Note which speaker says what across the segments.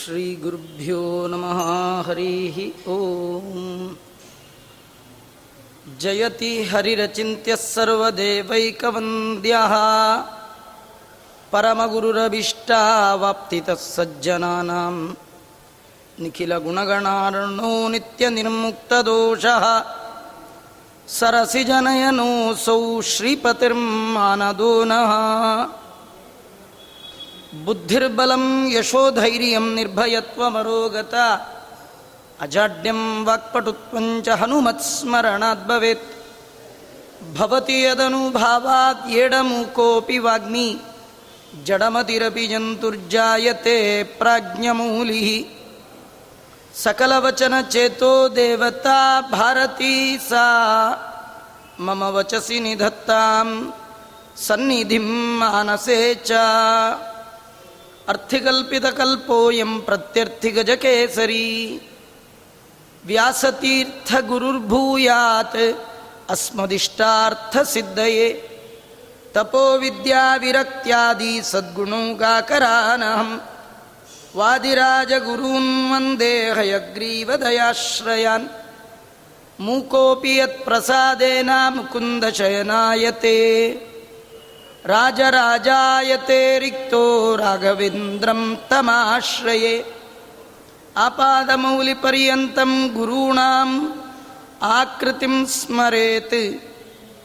Speaker 1: श्रीगुरुभ्यो नमः हरिः ॐ जयति हरिरचिन्त्यः सर्वदेवैकवन्द्यः। परमगुरुरभीष्टावाप्तितः सज्जनानां निखिलगुणगणार्णो नित्यनिर्मुक्तदोषः। सरसिजनयनोऽसौ श्रीपतिर्मानदो नः बुद्धिर्बलं यशोधैर्यं निर्भयत्वमरोगत। अजाड्यं वाक्पटुत्वञ्च हनुमत्स्मरणाद् भवेत्। भवति यदनुभावात् येडमुकोऽपि वाग्मी। जडमतिरपि जन्तुर्जायते प्राज्ञमूलिः। सकलवचनचेतो देवता भारती सा। मम वचसि निधत्तां सन्निधिं मानसे च अर्थिकल्पितकल्पोऽयं प्रत्यर्थिगजकेसरी। व्यासतीर्थगुरुर्भूयात् अस्मदिष्टार्थसिद्धये। तपोविद्याविरक्त्यादि सद्गुणोगाकरानहं वादिराजगुरून् वन्दे हयग्रीवदयाश्रयान्। मूकोऽपि यत्प्रसादेन मुकुन्दशयनायते राजराजायते रिक्तो राघवेन्द्रं तमाश्रये। आपादमौलिपर्यन्तं गुरूणाम् आकृतिं स्मरेत्।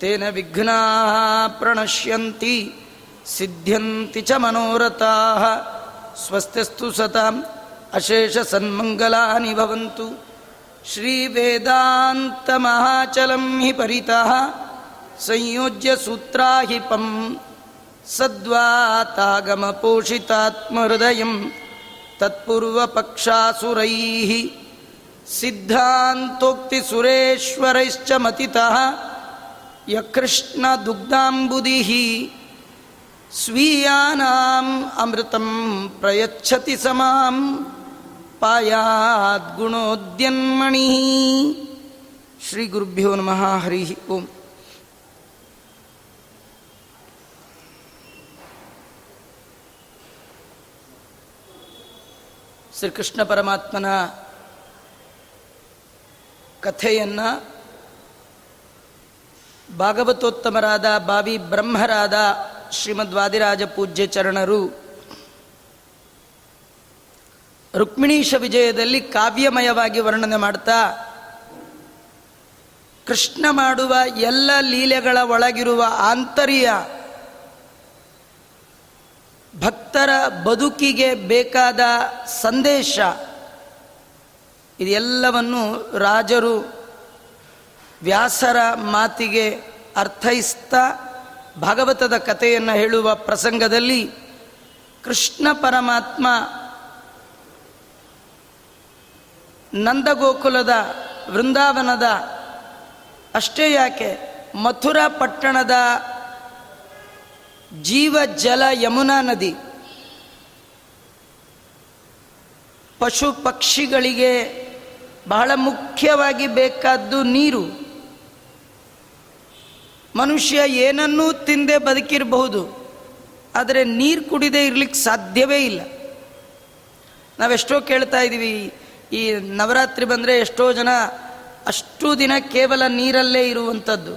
Speaker 1: तेन विघ्नाः प्रणश्यन्ति सिद्ध्यन्ति च मनोरथाः। स्वस्तिस्तु सताम् अशेषसन्मङ्गलानि भवन्तु। श्रीवेदान्तमहाचलं हि परितः ಸಂಯೋಜ್ಯ ಸೂತ್ರಾಹಿಪಂ ಸದ್ವಾತಾಗಮ ಪೋಷಿತಾತ್ಮಹೃದಯ ತತ್ಪೂರ್ವಪಕ್ಷಾಸುರೈ ಸಿದ್ಧಾಂತೋಕ್ತಿ ಸುರೇಶ್ವರೈಶ್ಚ ಮತಿತಃ ಯಕೃಷ್ಣ ದುಗ್ಧಾಂಬುದಿ ಸ್ವೀಯಾನಾಂ ಅಮೃತಂ ಪ್ರಯಚ್ಛತಿ ಸಮಾಂ ಪಾಯಾದ್ಗುಣೋದ್ಯನ್ಮಣಿ ಶ್ರೀ ಗುರುಭ್ಯೋ ನಮಃ ಹರಿ ಓಂ ಶ್ರೀಕೃಷ್ಣ ಪರಮಾತ್ಮನ ಕಥೆಯನ್ನು ಭಾಗವತೋತ್ತಮರಾದ ಬಾವಿ ಬ್ರಹ್ಮರಾದ ಶ್ರೀಮದ್ ವಾದಿರಾಜ ಪೂಜ್ಯ ಚರಣರು ರುಕ್ಮಿಣೀಶ ವಿಜಯದಲ್ಲಿ ಕಾವ್ಯಮಯವಾಗಿ ವರ್ಣನೆ ಮಾಡ್ತಾ, ಕೃಷ್ಣ ಮಾಡುವ ಎಲ್ಲ ಲೀಲೆಗಳ ಒಳಗಿರುವ ಆಂತರ್ಯ ಭಕ್ತರ ಬದುಕಿಗೆ ಬೇಕಾದ ಸಂದೇಶ. ಇದೆಲ್ಲವನ್ನು ರಾಜರು ವ್ಯಾಸರ ಮಾತಿಗೆ ಅರ್ಥೈಸ್ತಾ ಭಾಗವತದ ಕಥೆಯನ್ನು ಹೇಳುವ ಪ್ರಸಂಗದಲ್ಲಿ ಕೃಷ್ಣ ಪರಮಾತ್ಮ ನಂದಗೋಕುಲದ ವೃಂದಾವನದ ಅಷ್ಟೇ ಯಾಕೆ ಮಥುರಾ ಪಟ್ಟಣದ ಜೀವ ಜಲ ಯಮುನಾ ನದಿ ಪಶು ಪಕ್ಷಿಗಳಿಗೆ ಬಹಳ ಮುಖ್ಯವಾಗಿ ಬೇಕಾದ್ದು ನೀರು. ಮನುಷ್ಯ ಏನನ್ನೂ ತಿಂದೆ ಬದುಕಿರಬಹುದು, ಆದರೆ ನೀರು ಕುಡಿದೇ ಇರಲಿಕ್ಕೆ ಸಾಧ್ಯವೇ ಇಲ್ಲ. ನಾವೆಷ್ಟೋ ಕೇಳ್ತಾ ಇದ್ದೀವಿ ಈ ನವರಾತ್ರಿ ಬಂದರೆ ಎಷ್ಟೋ ಜನ ಅಷ್ಟು ದಿನ ಕೇವಲ ನೀರಲ್ಲೇ ಇರುವಂಥದ್ದು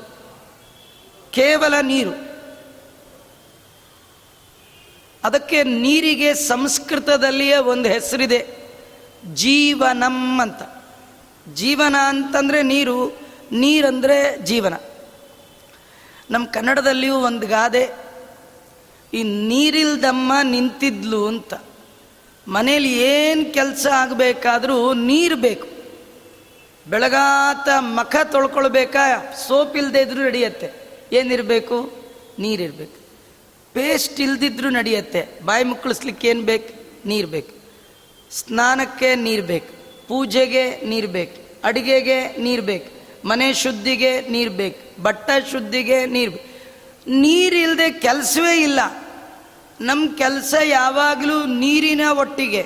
Speaker 1: ಕೇವಲ ನೀರು. ಅದಕ್ಕೆ ನೀರಿಗೆ ಸಂಸ್ಕೃತದಲ್ಲಿಯೇ ಒಂದು ಹೆಸರಿದೆ. ಜೀವನಂ ಅಂತ. ಜೀವನ ಅಂತಂದರೆ ನೀರು, ನೀರಂದರೆ ಜೀವನ. ನಮ್ಮ ಕನ್ನಡದಲ್ಲಿಯೂ ಒಂದು ಗಾದೆ, ಈ ನೀರಿಲ್ದಮ್ಮ ನಿಂತಿದ್ಲು ಅಂತ. ಮನೇಲಿ ಏನು ಕೆಲಸ ಆಗಬೇಕಾದರೂ ನೀರು ಬೇಕು. ಬೆಳಗಾತ ಮಖ ತೊಳ್ಕೊಳ್ಬೇಕಾ ಸೋಪ್ ಇಲ್ಲದೆ ಇದ್ರೂ ನಡೆಯುತ್ತೆ. ಏನಿರಬೇಕು? ನೀರಿರಬೇಕು. ಪೇಸ್ಟ್ ಇಲ್ದಿದ್ರೂ ನಡೆಯುತ್ತೆ. ಬಾಯಿ ಮುಕ್ಕಳಿಸ್ಲಿಕ್ಕೆ ಏನು ಬೇಕು? ನೀರು ಬೇಕು. ಸ್ನಾನಕ್ಕೆ ನೀರು ಬೇಕು, ಪೂಜೆಗೆ ನೀರು ಬೇಕು, ಅಡುಗೆಗೆ ನೀರು ಬೇಕು, ಮನೆ ಶುದ್ಧಿಗೆ ನೀರು ಬೇಕು, ಬಟ್ಟೆ ಶುದ್ಧಿಗೆ ನೀರು ನೀರಿಲ್ಲದೆ ಕೆಲಸವೇ ಇಲ್ಲ. ನಮ್ಮ ಕೆಲಸ ಯಾವಾಗಲೂ ನೀರಿನ ಒಟ್ಟಿಗೆ.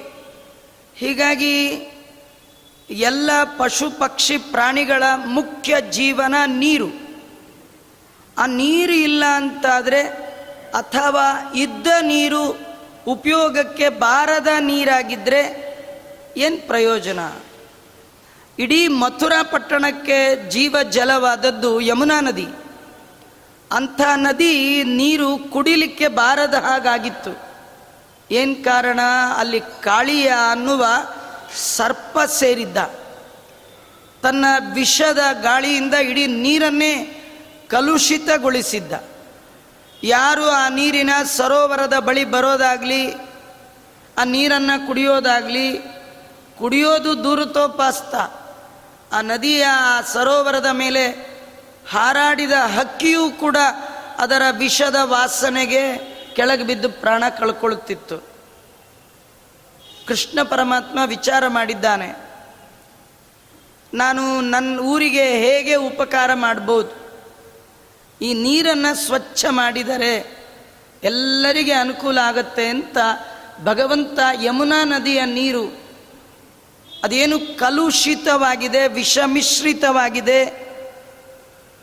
Speaker 1: ಹೀಗಾಗಿ ಎಲ್ಲ ಪಶು ಪಕ್ಷಿ ಪ್ರಾಣಿಗಳ ಮುಖ್ಯ ಜೀವನ ನೀರು. ಆ ನೀರು ಇಲ್ಲ ಅಂತಾದರೆ ಅಥವಾ ಇದ್ದ ನೀರು ಉಪಯೋಗಕ್ಕೆ ಬಾರದ ನೀರಾಗಿದ್ದರೆ ಏನು ಪ್ರಯೋಜನ? ಇಡೀ ಮಥುರಾ ಪಟ್ಟಣಕ್ಕೆ ಜೀವ ಜಲವಾದದ್ದು ಯಮುನಾ ನದಿ. ಅಂಥ ನದಿ ನೀರು ಕುಡಿಲಿಕ್ಕೆ ಬಾರದ ಹಾಗಾಗಿತ್ತು. ಏನು ಕಾರಣ? ಅಲ್ಲಿ ಕಾಳಿಯ ಅನ್ನುವ ಸರ್ಪ ಸೇರಿದ್ದ. ತನ್ನ ವಿಷದ ಗಾಳಿಯಿಂದ ಇಡೀ ನೀರನ್ನೇ ಕಲುಷಿತಗೊಳಿಸಿದ್ದ. ಯಾರು ಆ ನೀರಿನ ಸರೋವರದ ಬಳಿ ಬರೋದಾಗಲಿ, ಆ ನೀರನ್ನು ಕುಡಿಯೋದಾಗಲಿ, ಕುಡಿಯೋದು ದೂರತೋಪಾಸ್ತ. ಆ ನದಿಯ ಆ ಸರೋವರದ ಮೇಲೆ ಹಾರಾಡಿದ ಹಕ್ಕಿಯೂ ಕೂಡ ಅದರ ವಿಷದ ವಾಸನೆಗೆ ಕೆಳಗೆ ಬಿದ್ದು ಪ್ರಾಣ ಕಳ್ಕೊಳ್ಳುತ್ತಿತ್ತು ಕೃಷ್ಣ ಪರಮಾತ್ಮ ವಿಚಾರ ಮಾಡಿದ್ದಾನೆ. ನಾನು ನನ್ನ ಊರಿಗೆ ಹೇಗೆ ಉಪಕಾರ ಮಾಡ್ಬೋದು? ಈ ನೀರನ್ನು ಸ್ವಚ್ಛ ಮಾಡಿದರೆ ಎಲ್ಲರಿಗೆ ಅನುಕೂಲ ಆಗತ್ತೆ ಅಂತ ಭಗವಂತ ಯಮುನಾ ನದಿಯ ನೀರು ಅದೇನು ಕಲುಷಿತವಾಗಿದೆ, ವಿಷಮಿಶ್ರಿತವಾಗಿದೆ,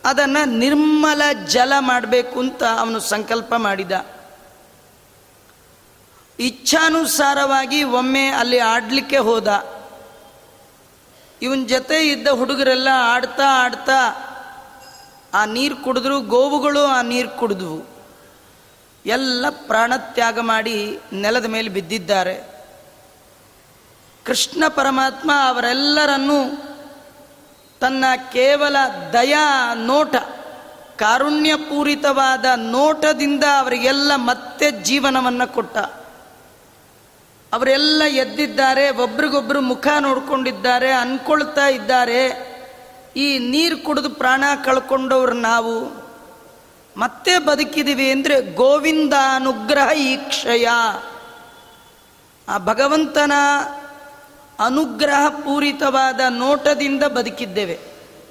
Speaker 1: ಅದನ್ನು ನಿರ್ಮಲ ಜಲ ಮಾಡಬೇಕು ಅಂತ ಅವನು ಸಂಕಲ್ಪ ಮಾಡಿದ. ಇಚ್ಛಾನುಸಾರವಾಗಿ ಒಮ್ಮೆ ಅಲ್ಲಿ ಆಡಲಿಕ್ಕೆ ಹೋದ. ಇವನ ಜೊತೆ ಇದ್ದ ಹುಡುಗರೆಲ್ಲ ಆಡ್ತಾ ಆಡ್ತಾ ಆ ನೀರು ಕುಡಿದ್ರು, ಗೋವುಗಳು ಆ ನೀರು ಕುಡಿದ್ವು. ಎಲ್ಲ ಪ್ರಾಣತ್ಯಾಗ ಮಾಡಿ ನೆಲದ ಮೇಲೆ ಬಿದ್ದಿದ್ದಾರೆ. ಕೃಷ್ಣ ಪರಮಾತ್ಮ ಅವರೆಲ್ಲರನ್ನೂ ತನ್ನ ಕೇವಲ ದಯಾ ನೋಟ, ಕಾರುಣ್ಯಪೂರಿತವಾದ ನೋಟದಿಂದ ಅವರಿಗೆಲ್ಲ ಮತ್ತೆ ಜೀವನವನ್ನು ಕೊಟ್ಟ. ಅವರೆಲ್ಲ ಎದ್ದಿದ್ದಾರೆ, ಒಬ್ರಿಗೊಬ್ರು ಮುಖ ನೋಡ್ಕೊಂಡಿದ್ದಾರೆ, ಅನ್ಕೊಳ್ತಾ ಇದ್ದಾರೆ. ಈ ನೀರು ಕುಡಿದು ಪ್ರಾಣ ಕಳ್ಕೊಂಡವ್ರು ನಾವು. ಮತ್ತೆ ಬದುಕಿದ್ದೀವಿ ಅಂದರೆ ಗೋವಿಂದ ಅನುಗ್ರಹ ಈಕ್ಷಯ. ಆ ಭಗವಂತನ ಅನುಗ್ರಹ ಪೂರಿತವಾದ ನೋಟದಿಂದ ಬದುಕಿದ್ದೇವೆ.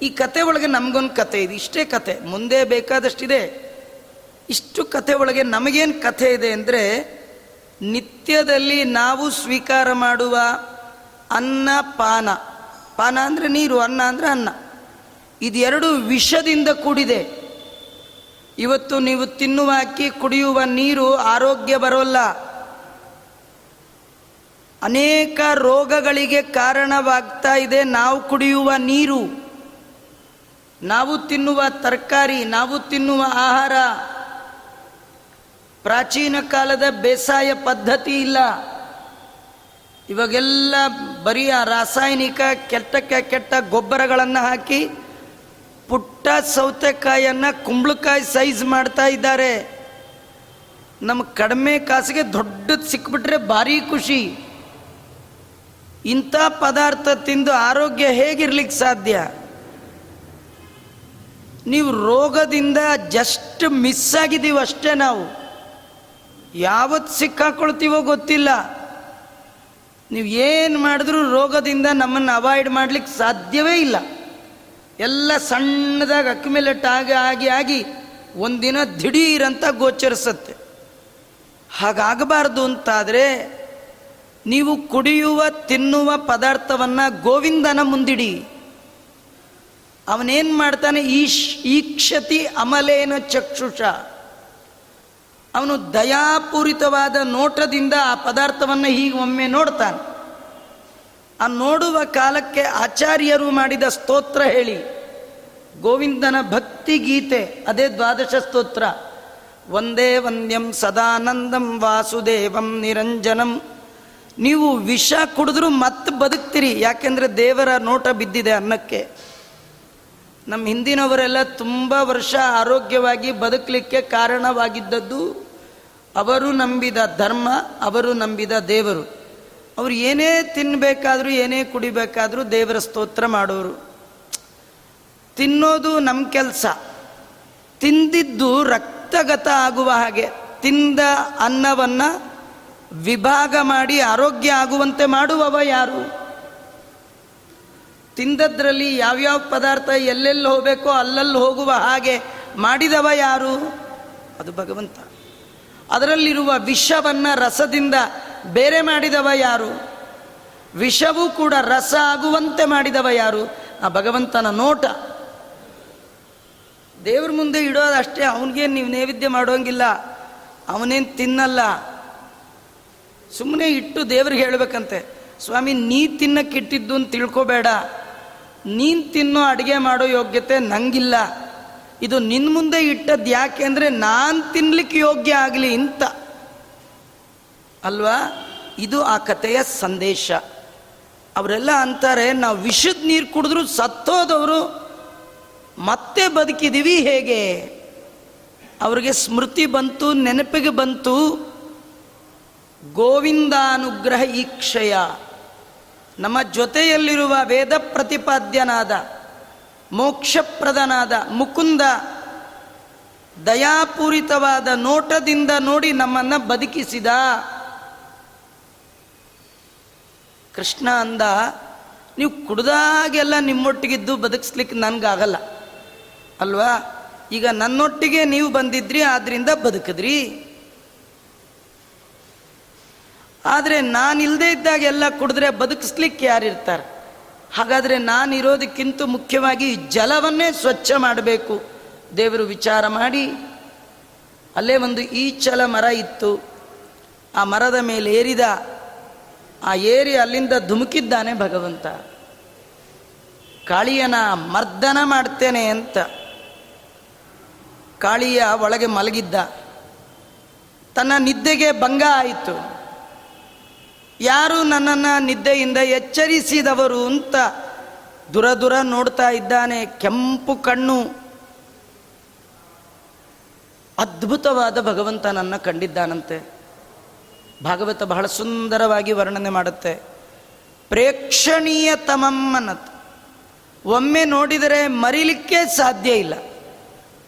Speaker 1: ಈ ಕತೆ ಒಳಗೆ ನಮಗೊಂದು ಕತೆ ಇದೆ, ಇಷ್ಟೇ ಕತೆ. ಮುಂದೆ ಬೇಕಾದಷ್ಟಿದೆ. ಇಷ್ಟು ಕತೆ ಒಳಗೆ ನಮಗೇನು ಕಥೆ ಇದೆ ಅಂದರೆ, ನಿತ್ಯದಲ್ಲಿ ನಾವು ಸ್ವೀಕಾರ ಮಾಡುವ ಅನ್ನ ಪಾನ. ಪಾನ ಅಂದರೆ ನೀರು, ಅನ್ನ ಅಂದರೆ ಅನ್ನ. ಇದೆರಡು ವಿಷದಿಂದ ಕೂಡಿದೆ. ಇವತ್ತು ನೀವು ತಿನ್ನುವ ಅಕ್ಕಿ, ಕುಡಿಯುವ ನೀರು ಆರೋಗ್ಯ ಬರೋಲ್ಲ. ಅನೇಕ ರೋಗಗಳಿಗೆ ಕಾರಣವಾಗ್ತಾ ಇದೆ, ನಾವು ಕುಡಿಯುವ ನೀರು. ನಾವು ತಿನ್ನುವ ತರಕಾರಿ, ನಾವು ತಿನ್ನುವ ಆಹಾರ. ಪ್ರಾಚೀನ ಕಾಲದ ಬೇಸಾಯ ಪದ್ಧತಿ ಇಲ್ಲ. ಇವಾಗೆಲ್ಲ ಬರೀ ರಾಸಾಯನಿಕ ಕೆಟ್ಟಕ್ಕೆ ಕೆಟ್ಟ ಗೊಬ್ಬರಗಳನ್ನು ಹಾಕಿ ಪುಟ್ಟ ಸೌತೆಕಾಯನ್ನು ಕುಂಬಳಕಾಯಿ ಸೈಜ್ ಮಾಡ್ತಾ ಇದ್ದಾರೆ. ನಮ್ಮ ಕಡಿಮೆ ಕಾಸಿಗೆ ದೊಡ್ಡದು ಸಿಕ್ಬಿಟ್ರೆ ಭಾರಿ ಖುಷಿ. ಇಂಥ ಪದಾರ್ಥ ತಿಂದು ಆರೋಗ್ಯ ಹೇಗಿರ್ಲಿಕ್ಕೆ ಸಾಧ್ಯ? ನೀವು ರೋಗದಿಂದ ಜಸ್ಟ್ ಮಿಸ್ ಆಗಿದ್ದೀವಿ ಅಷ್ಟೇ ನಾವು. ಯಾವತ್ತು ಸಿಕ್ಕಾಕೊಳ್ತೀವೋ ಗೊತ್ತಿಲ್ಲ. ನೀವು ಏನು ಮಾಡಿದ್ರೂ ರೋಗದಿಂದ ನಮ್ಮನ್ನು ಅವಾಯ್ಡ್ ಮಾಡ್ಲಿಕ್ಕೆ ಸಾಧ್ಯವೇ ಇಲ್ಲ. ಎಲ್ಲ ಸಣ್ಣದಾಗಿ ಅಕ್ಯುಮಿಲೇಟ್ ಆಗಿ ಆಗಿ ಆಗಿ ಒಂದಿನ ದಿಢೀರಂತ ಗೋಚರಿಸುತ್ತೆ. ಹಾಗಾಗಬಾರ್ದು ಅಂತಾದರೆ ನೀವು ಕುಡಿಯುವ, ತಿನ್ನುವ ಪದಾರ್ಥವನ್ನು ಗೋವಿಂದನ ಮುಂದಿಡಿ. ಅವನೇನು ಮಾಡ್ತಾನೆ? ಈಶ್, ಈಕ್ಷತಿ ಅಮಲೇನ ಚಕ್ಷುಷ. ಅವನು ದಯಾಪೂರಿತವಾದ ನೋಟದಿಂದ ಆ ಪದಾರ್ಥವನ್ನು ಹೀಗೆ ಒಮ್ಮೆ ನೋಡ್ತಾನೆ. ಆ ನೋಡುವ ಕಾಲಕ್ಕೆ ಆಚಾರ್ಯರು ಮಾಡಿದ ಸ್ತೋತ್ರ ಹೇಳಿ. ಗೋವಿಂದನ ಭಕ್ತಿ ಗೀತೆ, ಅದೇ ದ್ವಾದಶ ಸ್ತೋತ್ರ. ಒಂದೇ ವಂದ್ಯಂ ಸದಾನಂದಂ ವಾಸುದೇವಂ ನಿರಂಜನಂ. ನೀವು ವಿಷ ಕುಡಿದ್ರೂ ಮತ್ತೆ ಬದುಕ್ತೀರಿ, ಯಾಕೆಂದರೆ ದೇವರ ನೋಟ ಬಿದ್ದಿದೆ ಅನ್ನಕ್ಕೆ. ನಮ್ಮ ಹಿಂದಿನವರೆಲ್ಲ ತುಂಬ ವರ್ಷ ಆರೋಗ್ಯವಾಗಿ ಬದುಕಲಿಕ್ಕೆ ಕಾರಣವಾಗಿದ್ದದ್ದು ಅವರು ನಂಬಿದ ಧರ್ಮ, ಅವರು ನಂಬಿದ ದೇವರು. ಅವರು ಏನೇ ತಿನ್ನಬೇಕಾದ್ರೂ ಏನೇ ಕುಡಿಬೇಕಾದ್ರೂ ದೇವರ ಸ್ತೋತ್ರ ಮಾಡೋರು. ತಿನ್ನೋದು ನಮ್ಮ ಕೆಲಸ. ತಿಂದಿದ್ದು ರಕ್ತಗತ ಆಗುವ ಹಾಗೆ. ತಿಂದ ಅನ್ನವನ್ನು ವಿಭಾಗ ಮಾಡಿ ಆರೋಗ್ಯ ಆಗುವಂತೆ ಮಾಡುವವ ಯಾರು? ತಿಂದದ್ರಲ್ಲಿ ಯಾವ್ಯಾವ ಪದಾರ್ಥ ಎಲ್ಲೆಲ್ಲಿ ಹೋಗಬೇಕೋ ಅಲ್ಲಲ್ಲಿ ಹೋಗುವ ಹಾಗೆ ಮಾಡಿದವ ಯಾರು? ಅದು ಭಗವಂತ. ಅದರಲ್ಲಿರುವ ವಿಷವನ್ನು ರಸದಿಂದ ಬೇರೆ ಮಾಡಿದವ ಯಾರು? ವಿಷವೂ ಕೂಡ ರಸ ಆಗುವಂತೆ ಮಾಡಿದವ ಯಾರು? ಆ ಭಗವಂತನ ನೋಟ. ದೇವ್ರ ಮುಂದೆ ಇಡೋದಷ್ಟೇ ಅವನಿಗೇನು ನೀವು ನೈವೇದ್ಯ ಮಾಡೋಂಗಿಲ್ಲ, ಅವನೇನು ತಿನ್ನಲ್ಲ. ಸುಮ್ಮನೆ ಇಟ್ಟು ದೇವ್ರಿಗೆ ಹೇಳಬೇಕಂತೆ, ಸ್ವಾಮಿ, ನೀ ತಿನ್ನಕ್ಕಿಟ್ಟಿದ್ದು ಅಂತ ತಿಳ್ಕೊಬೇಡ. ನೀನು ತಿನ್ನೋ ಅಡುಗೆ ಮಾಡೋ ಯೋಗ್ಯತೆ ನಂಗಿಲ್ಲ. ಇದು ನಿನ್ನ ಮುಂದೆ ಇಟ್ಟದ್ದು ಯಾಕೆ ಅಂದರೆ ನಾನು ತಿನ್ನಲಿಕ್ಕೆ ಯೋಗ್ಯ ಆಗಲಿ ಅಂತ. ಅಲ್ವಾ? ಇದು ಆ ಕಥೆಯ ಸಂದೇಶ. ಅವರೆಲ್ಲ ಅಂತಾರೆ, ನಾವು ವಿಷದ ನೀರು ಕುಡಿದ್ರು ಸತ್ತೋದವರು. ಮತ್ತೆ ಬದುಕಿದ್ದೀವಿ ಹೇಗೆ? ಅವರಿಗೆ ಸ್ಮೃತಿ ಬಂತು, ನೆನಪಿಗೆ ಬಂತು. ಗೋವಿಂದಾನುಗ್ರಹ ಈಕ್ಷಯ. ನಮ್ಮ ಜೊತೆಯಲ್ಲಿರುವ ವೇದ ಪ್ರತಿಪಾದ್ಯನಾದ, ಮೋಕ್ಷಪ್ರದನಾದ ಮುಕುಂದ, ದಯಾಪೂರಿತವಾದ ನೋಟದಿಂದ ನೋಡಿ ನಮ್ಮನ್ನು ಬದುಕಿಸಿದ. ಕೃಷ್ಣ ಅಂದ, ನೀವು ಕುಡ್ದಾಗೆಲ್ಲ ನಿಮ್ಮೊಟ್ಟಿಗಿದ್ದು ಬದುಕಿಸ್ಲಿಕ್ಕೆ ನನಗಾಗಲ್ಲ. ಅಲ್ವಾ? ಈಗ ನನ್ನೊಟ್ಟಿಗೆ ನೀವು ಬಂದಿದ್ರಿ, ಆದ್ರಿಂದ ಬದುಕಿದ್ರಿ. ಆದರೆ ನಾನಿಲ್ಲದೆ ಇದ್ದಾಗೆಲ್ಲ ಕುಡಿದ್ರೆ ಬದುಕಿಸ್ಲಿಕ್ಕೆ ಯಾರಿರ್ತಾರೆ ಹಾಗಾದರೆ ನಾನು ಇರೋದಕ್ಕಿಂತ ಮುಖ್ಯವಾಗಿ ಜಲವನ್ನೇ ಸ್ವಚ್ಛ ಮಾಡಬೇಕು. ದೇವರು ವಿಚಾರ ಮಾಡಿ. ಅಲ್ಲೇ ಒಂದು ಈಚಲ ಮರ ಇತ್ತು. ಆ ಮರದ ಮೇಲೆ ಏರಿದ ಆ ಏರಿ ಅಲ್ಲಿಂದ ಧುಮುಕಿದ್ದಾನೆ ಭಗವಂತ. ಕಾಳಿಯನ ಮರ್ದನ ಮಾಡ್ತೇನೆ ಅಂತ. ಕಾಳಿಯ ಒಳಗೆ ಮಲಗಿದ್ದ. ತನ್ನ ನಿದ್ದೆಗೆ ಭಂಗ ಆಯಿತು. ಯಾರು ನನ್ನನ್ನು ನಿದ್ದೆಯಿಂದ ಎಚ್ಚರಿಸಿದವರು ಅಂತ ದುರ ದುರ ನೋಡ್ತಾ ಇದ್ದಾನೆ ಕೆಂಪು ಕಣ್ಣು. ಅದ್ಭುತವಾದ ಭಗವಂತನನ್ನು ಕಂಡಿದ್ದಾನಂತೆ. ಭಾಗವತ ಬಹಳ ಸುಂದರವಾಗಿ ವರ್ಣನೆ ಮಾಡುತ್ತೆ. ಪ್ರೇಕ್ಷಣೀಯ ತಮಮ್ಮನತ್ ಒಮ್ಮೆ ನೋಡಿದರೆ ಮರಿಲಿಕ್ಕೆ ಸಾಧ್ಯ ಇಲ್ಲ.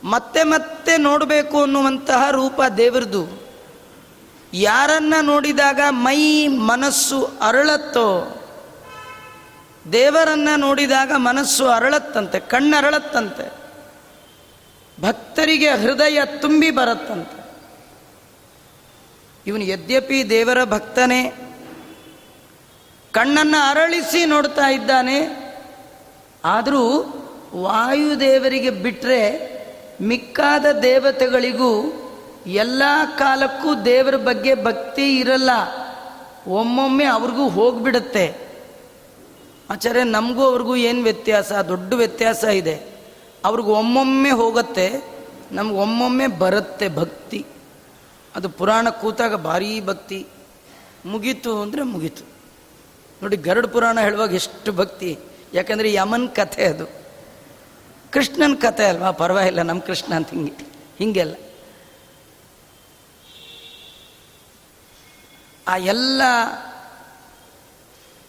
Speaker 1: ಮತ್ತೆ ಮತ್ತೆ ನೋಡಬೇಕು ಅನ್ನುವಂತಹ ರೂಪ ದೇವರದು ಯಾರನ್ನ ನೋಡಿದಾಗ ಮೈ ಮನಸ್ಸು ಅರಳತ್ತೋ, ದೇವರನ್ನ ನೋಡಿದಾಗ ಮನಸ್ಸು ಅರಳತ್ತಂತೆ, ಕಣ್ಣರಳತ್ತಂತೆ. ಭಕ್ತರಿಗೆ ಹೃದಯ ತುಂಬಿ ಬರುತ್ತಂತೆ. ಇವನು ಯದ್ಯಪಿ ದೇವರ ಭಕ್ತನೇ, ಕಣ್ಣನ್ನು ಅರಳಿಸಿ ನೋಡ್ತಾ ಇದ್ದಾನೆ. ಆದರೂ ವಾಯುದೇವರಿಗೆ ಬಿಟ್ಟರೆ ಮಿಕ್ಕಾದ ದೇವತೆಗಳಿಗೂ ಎಲ್ಲ ಕಾಲಕ್ಕೂ ದೇವರ ಬಗ್ಗೆ ಭಕ್ತಿ ಇರಲ್ಲ. ಒಮ್ಮೊಮ್ಮೆ ಅವ್ರಿಗೂ ಹೋಗ್ಬಿಡುತ್ತೆ. ಆಚಾರ್ಯ, ನಮಗೂ ಅವ್ರಿಗೂ ಏನು ವ್ಯತ್ಯಾಸ? ದೊಡ್ಡ ವ್ಯತ್ಯಾಸ ಇದೆ. ಅವ್ರಿಗೂ ಒಮ್ಮೊಮ್ಮೆ ಹೋಗುತ್ತೆ, ನಮ್ಗೆ ಒಮ್ಮೊಮ್ಮೆ ಬರುತ್ತೆ ಭಕ್ತಿ. ಅದು ಪುರಾಣ ಕೂತಾಗ ಭಾರೀ ಭಕ್ತಿ. ಮುಗೀತು ಅಂದರೆ ಮುಗೀತು. ನೋಡಿ, ಗರುಡ ಪುರಾಣ ಹೇಳುವಾಗ ಎಷ್ಟು ಭಕ್ತಿ. ಯಾಕಂದರೆ ಯಮನ್ ಕಥೆ ಅದು. ಕೃಷ್ಣನ ಕಥೆ ಅಲ್ವಾ? ಪರವಾಗಿಲ್ಲ ನಮ್ಮ ಕೃಷ್ಣ ಅಂತ ಹಿಂಗೆ. ಹಿಂಗೆಲ್ಲ. ಆ ಎಲ್ಲ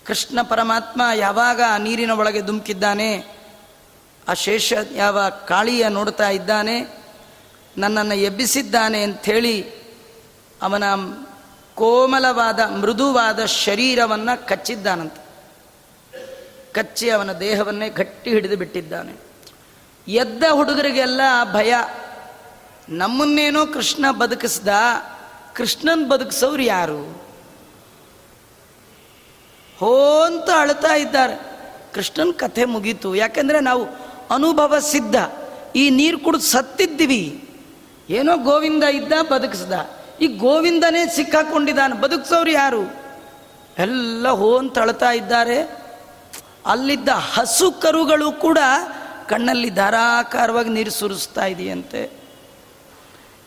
Speaker 1: ಕೃಷ್ಣ ಪರಮಾತ್ಮ ಯಾವಾಗ ಆ ನೀರಿನ ಒಳಗೆ ಧುಮುಕಿದ್ದಾನೆ, ಆ ಶೇಷ ಯಾವ ಕಾಳಿಯ ನೋಡ್ತಾ ಇದ್ದಾನೆ, ನನ್ನನ್ನು ಎಬ್ಬಿಸಿದ್ದಾನೆ ಅಂಥೇಳಿ ಅವನ ಕೋಮಲವಾದ, ಮೃದುವಾದ ಶರೀರವನ್ನು ಕಚ್ಚಿದ್ದಾನಂತೆ. ಕಚ್ಚಿ ಅವನ ದೇಹವನ್ನೇ ಗಟ್ಟಿ ಹಿಡಿದು ಬಿಟ್ಟಿದ್ದಾನೆ. ಎದ್ದ ಹುಡುಗರಿಗೆಲ್ಲ ಭಯ. ನಮ್ಮನ್ನೇನೋ ಕೃಷ್ಣ ಬದುಕಿಸ್ದ, ಕೃಷ್ಣನ್ ಬದುಕಿಸೋರು ಯಾರು? ಹೋ ಅಂತ ಅಳ್ತಾ ಇದ್ದಾರೆ. ಕೃಷ್ಣನ್ ಕಥೆ ಮುಗೀತು. ಯಾಕೆಂದ್ರೆ ನಾವು ಅನುಭವ ಸಿದ್ಧ. ಈ ನೀರು ಕುಡಿದು ಸತ್ತಿದ್ದೀವಿ. ಏನೋ ಗೋವಿಂದ ಇದ್ದ, ಬದುಕಿಸ್ದ. ಈ ಗೋವಿಂದನೇ ಸಿಕ್ಕಾಕೊಂಡಿದ್ದಾನೆ. ಬದುಕ್ಸೋರು ಯಾರು? ಎಲ್ಲ ಹೋ ಅಂತ ಅಳ್ತಾ ಇದ್ದಾರೆ. ಅಲ್ಲಿದ್ದ ಹಸು ಕರುಗಳು ಕೂಡ ಕಣ್ಣಲ್ಲಿ ಧಾರಾಕಾರವಾಗಿ ನೀರು ಸುರಿಸ್ತಾ ಇದೆಯಂತೆ.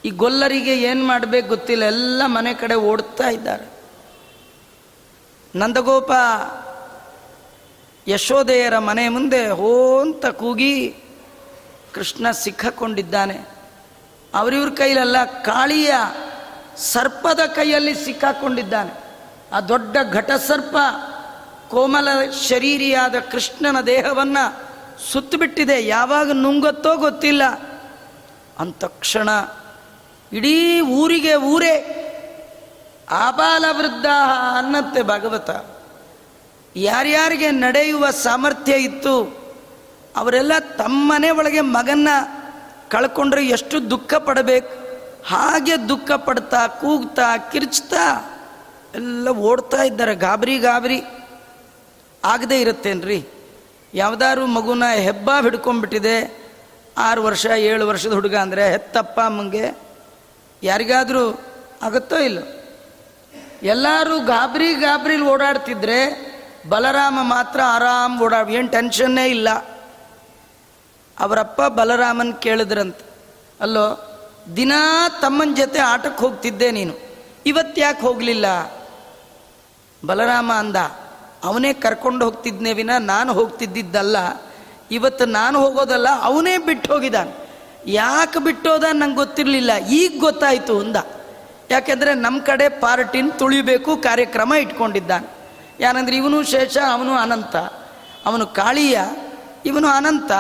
Speaker 1: ಈ ಗೊಲ್ಲರಿಗೆ ಏನು ಮಾಡಬೇಕು ಗೊತ್ತಿಲ್ಲ. ಎಲ್ಲ ಮನೆ ಕಡೆ ಓಡ್ತಾ ಇದ್ದಾರೆ. ನಂದಗೋಪ ಯಶೋದೆಯರ ಮನೆ ಮುಂದೆ ಹೋ ಅಂತ ಕೂಗಿ ಕೃಷ್ಣ ಸಿಕ್ಕಕೊಂಡಿದ್ದಾನೆ. ಅವರಿವ್ರ ಕೈಲೆಲ್ಲ ಕಾಳಿಯ ಸರ್ಪದ ಕೈಯಲ್ಲಿ ಸಿಕ್ಕಾಕೊಂಡಿದ್ದಾನೆ. ಆ ದೊಡ್ಡ ಘಟಸರ್ಪ ಕೋಮಲ ಶರೀರಿಯಾದ ಕೃಷ್ಣನ ದೇಹವನ್ನು ಸುತ್ತಬಿಟ್ಟಿದೆ. ಯಾವಾಗ ನುಂಗತ್ತೋ ಗೊತ್ತಿಲ್ಲ. ಅಂತಕ್ಷಣ ಇಡೀ ಊರಿಗೆ ಊರೇ ಆಬಾಲ ವೃದ್ಧ ಅನ್ನತ್ತೆ ಭಾಗವತ. ಯಾರ್ಯಾರಿಗೆ ನಡೆಯುವ ಸಾಮರ್ಥ್ಯ ಇತ್ತು, ಅವರೆಲ್ಲ ತಮ್ಮನೆ ಒಳಗೆ ಮಗನ್ನ ಕಳ್ಕೊಂಡ್ರೆ ಎಷ್ಟು ದುಃಖ ಪಡಬೇಕು. ಹಾಗೆ ದುಃಖ ಪಡ್ತಾ, ಕೂಗ್ತಾ, ಕಿರ್ಚ್ತಾ, ಎಲ್ಲ ಓಡ್ತಾ ಇದ್ದಾರೆ. ಗಾಬರಿ ಗಾಬರಿ. ಆಗದೇ ಇರುತ್ತೇನ್ರಿ? ಯಾವ್ದಾದ್ರು ಮಗುನ ಹೆಬ್ಬ ಹಿಡ್ಕೊಂಡ್ಬಿಟ್ಟಿದೆ. ಆರು ವರ್ಷ, ಏಳು ವರ್ಷದ ಹುಡುಗ ಅಂದರೆ ಹೆತ್ತಪ್ಪ ಅಮ್ಮಂಗೆ. ಯಾರಿಗಾದರೂ ಆಗುತ್ತೋ ಇಲ್ಲ? ಎಲ್ಲರೂ ಗಾಬರಿ, ಗಾಬರಿಲಿ ಓಡಾಡ್ತಿದ್ರೆ ಬಲರಾಮ ಮಾತ್ರ ಆರಾಮ್ ಓಡಾಡ್, ಏನು ಟೆನ್ಷನ್ನೇ ಇಲ್ಲ. ಅವರಪ್ಪ ಬಲರಾಮನ್ ಕೇಳಿದ್ರಂತ. ಅಲ್ಲೋ? ದಿನಾ ತಮ್ಮನ ಜೊತೆ ಆಟಕ್ಕೆ ಹೋಗ್ತಿದ್ದೆ ನೀನು. ಇವತ್ತ್ಯಾಕೆ ಹೋಗಲಿಲ್ಲ? ಬಲರಾಮ ಅಂದ, ಅವನೇ ಕರ್ಕೊಂಡು ಹೋಗ್ತಿದ್ನೇ ವಿನ ನಾನು ಹೋಗ್ತಿದ್ದಿದ್ದಲ್ಲ, ಇವತ್ತು ನಾನು ಹೋಗೋದಲ್ಲ ಅವನೇ ಬಿಟ್ಟು ಹೋಗಿದ್ದಾನೆ ಯಾಕೆ ಬಿಟ್ಟೋದ ನಂಗೆ ಗೊತ್ತಿರಲಿಲ್ಲ, ಈಗ ಗೊತ್ತಾಯಿತು ಅಂದ. ಯಾಕೆಂದರೆ ನಮ್ಮ ಕಡೆ ಪಾರ್ಟಿನ ತುಳಿಬೇಕು ಕಾರ್ಯಕ್ರಮ ಇಟ್ಕೊಂಡಿದ್ದಾನೆ. ಯಾನಂದ್ರೆ ಇವನು ಶೇಷ, ಅವನು ಅನಂತ. ಅವನು ಕಾಳಿಯ, ಇವನು ಅನಂತ.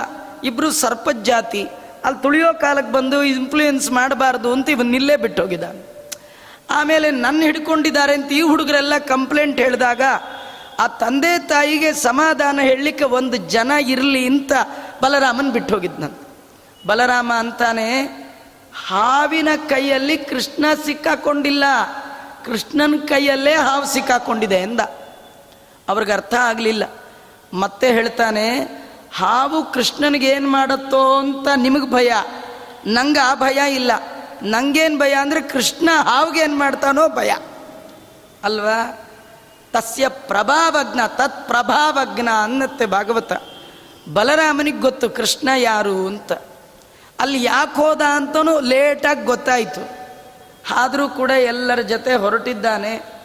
Speaker 1: ಇಬ್ಬರು ಸರ್ಪಜ್ ಜಾತಿ ಅಲ್ಲಿ ತುಳಿಯೋ ಕಾಲಕ್ಕೆ ಬಂದು ಇನ್ಫ್ಲೂಯೆನ್ಸ್ ಮಾಡಬಾರ್ದು ಅಂತ ಇವನು ನಿಲ್ಲೇ ಬಿಟ್ಟು ಹೋಗಿದ್ದಾನೆ ಆಮೇಲೆ ನನ್ನ ಹಿಡ್ಕೊಂಡಿದ್ದಾರೆ ಅಂತ ಈ ಹುಡುಗರೆಲ್ಲ ಕಂಪ್ಲೇಂಟ್ ಹೇಳಿದಾಗ, ಆ ತಂದೆ ತಾಯಿಗೆ ಸಮಾಧಾನ ಹೇಳಲಿಕ್ಕೆ ಒಂದು ಜನ ಇರಲಿ ಅಂತ ಬಲರಾಮನ್ ಬಿಟ್ಟು ಹೋಗಿದ್ನಂತ ಬಲರಾಮ ಅಂತಾನೆ, ಹಾವಿನ ಕೈಯಲ್ಲಿ ಕೃಷ್ಣ ಸಿಕ್ಕಾಕೊಂಡಿಲ್ಲ, ಕೃಷ್ಣನ ಕೈಯಲ್ಲೇ ಹಾವು ಸಿಕ್ಕಾಕೊಂಡಿದೆ ಎಂದ. ಅವ್ರಿಗೆ ಅರ್ಥ ಆಗಲಿಲ್ಲ. ಮತ್ತೆ ಹೇಳ್ತಾನೆ ಹಾವು ಕೃಷ್ಣನಿಗೆ ಏನು ಮಾಡತ್ತೋ ಅಂತ ನಿಮಗೆ ಭಯ. ನಂಗೆ ಆ ಭಯ ಇಲ್ಲ. ನಂಗೇನು ಭಯ ಅಂದರೆ ಕೃಷ್ಣ ಏನು ಮಾಡ್ತಾನೋ ಭಯ. ಅಲ್ವಾ? ತಸ್ಯ ಪ್ರಭಾವಜ್ಞ ತತ್ ಪ್ರಭಾವಜ್ಞ ಅನ್ನತ್ತೆ ಭಾಗವತ. ಬಲರಾಮನಿಗೆ ಗೊತ್ತು ಕೃಷ್ಣ ಯಾರು ಅಂತ. ಅಲ್ಲಿ ಯಾಕೆ ಹೋದ ಅಂತನೂ ಲೇಟಾಗಿ ಗೊತ್ತಾಯಿತು. ಆದರೂ ಕೂಡ ಎಲ್ಲರ ಜೊತೆ ಹೊರಟಿದ್ದಾನೆ.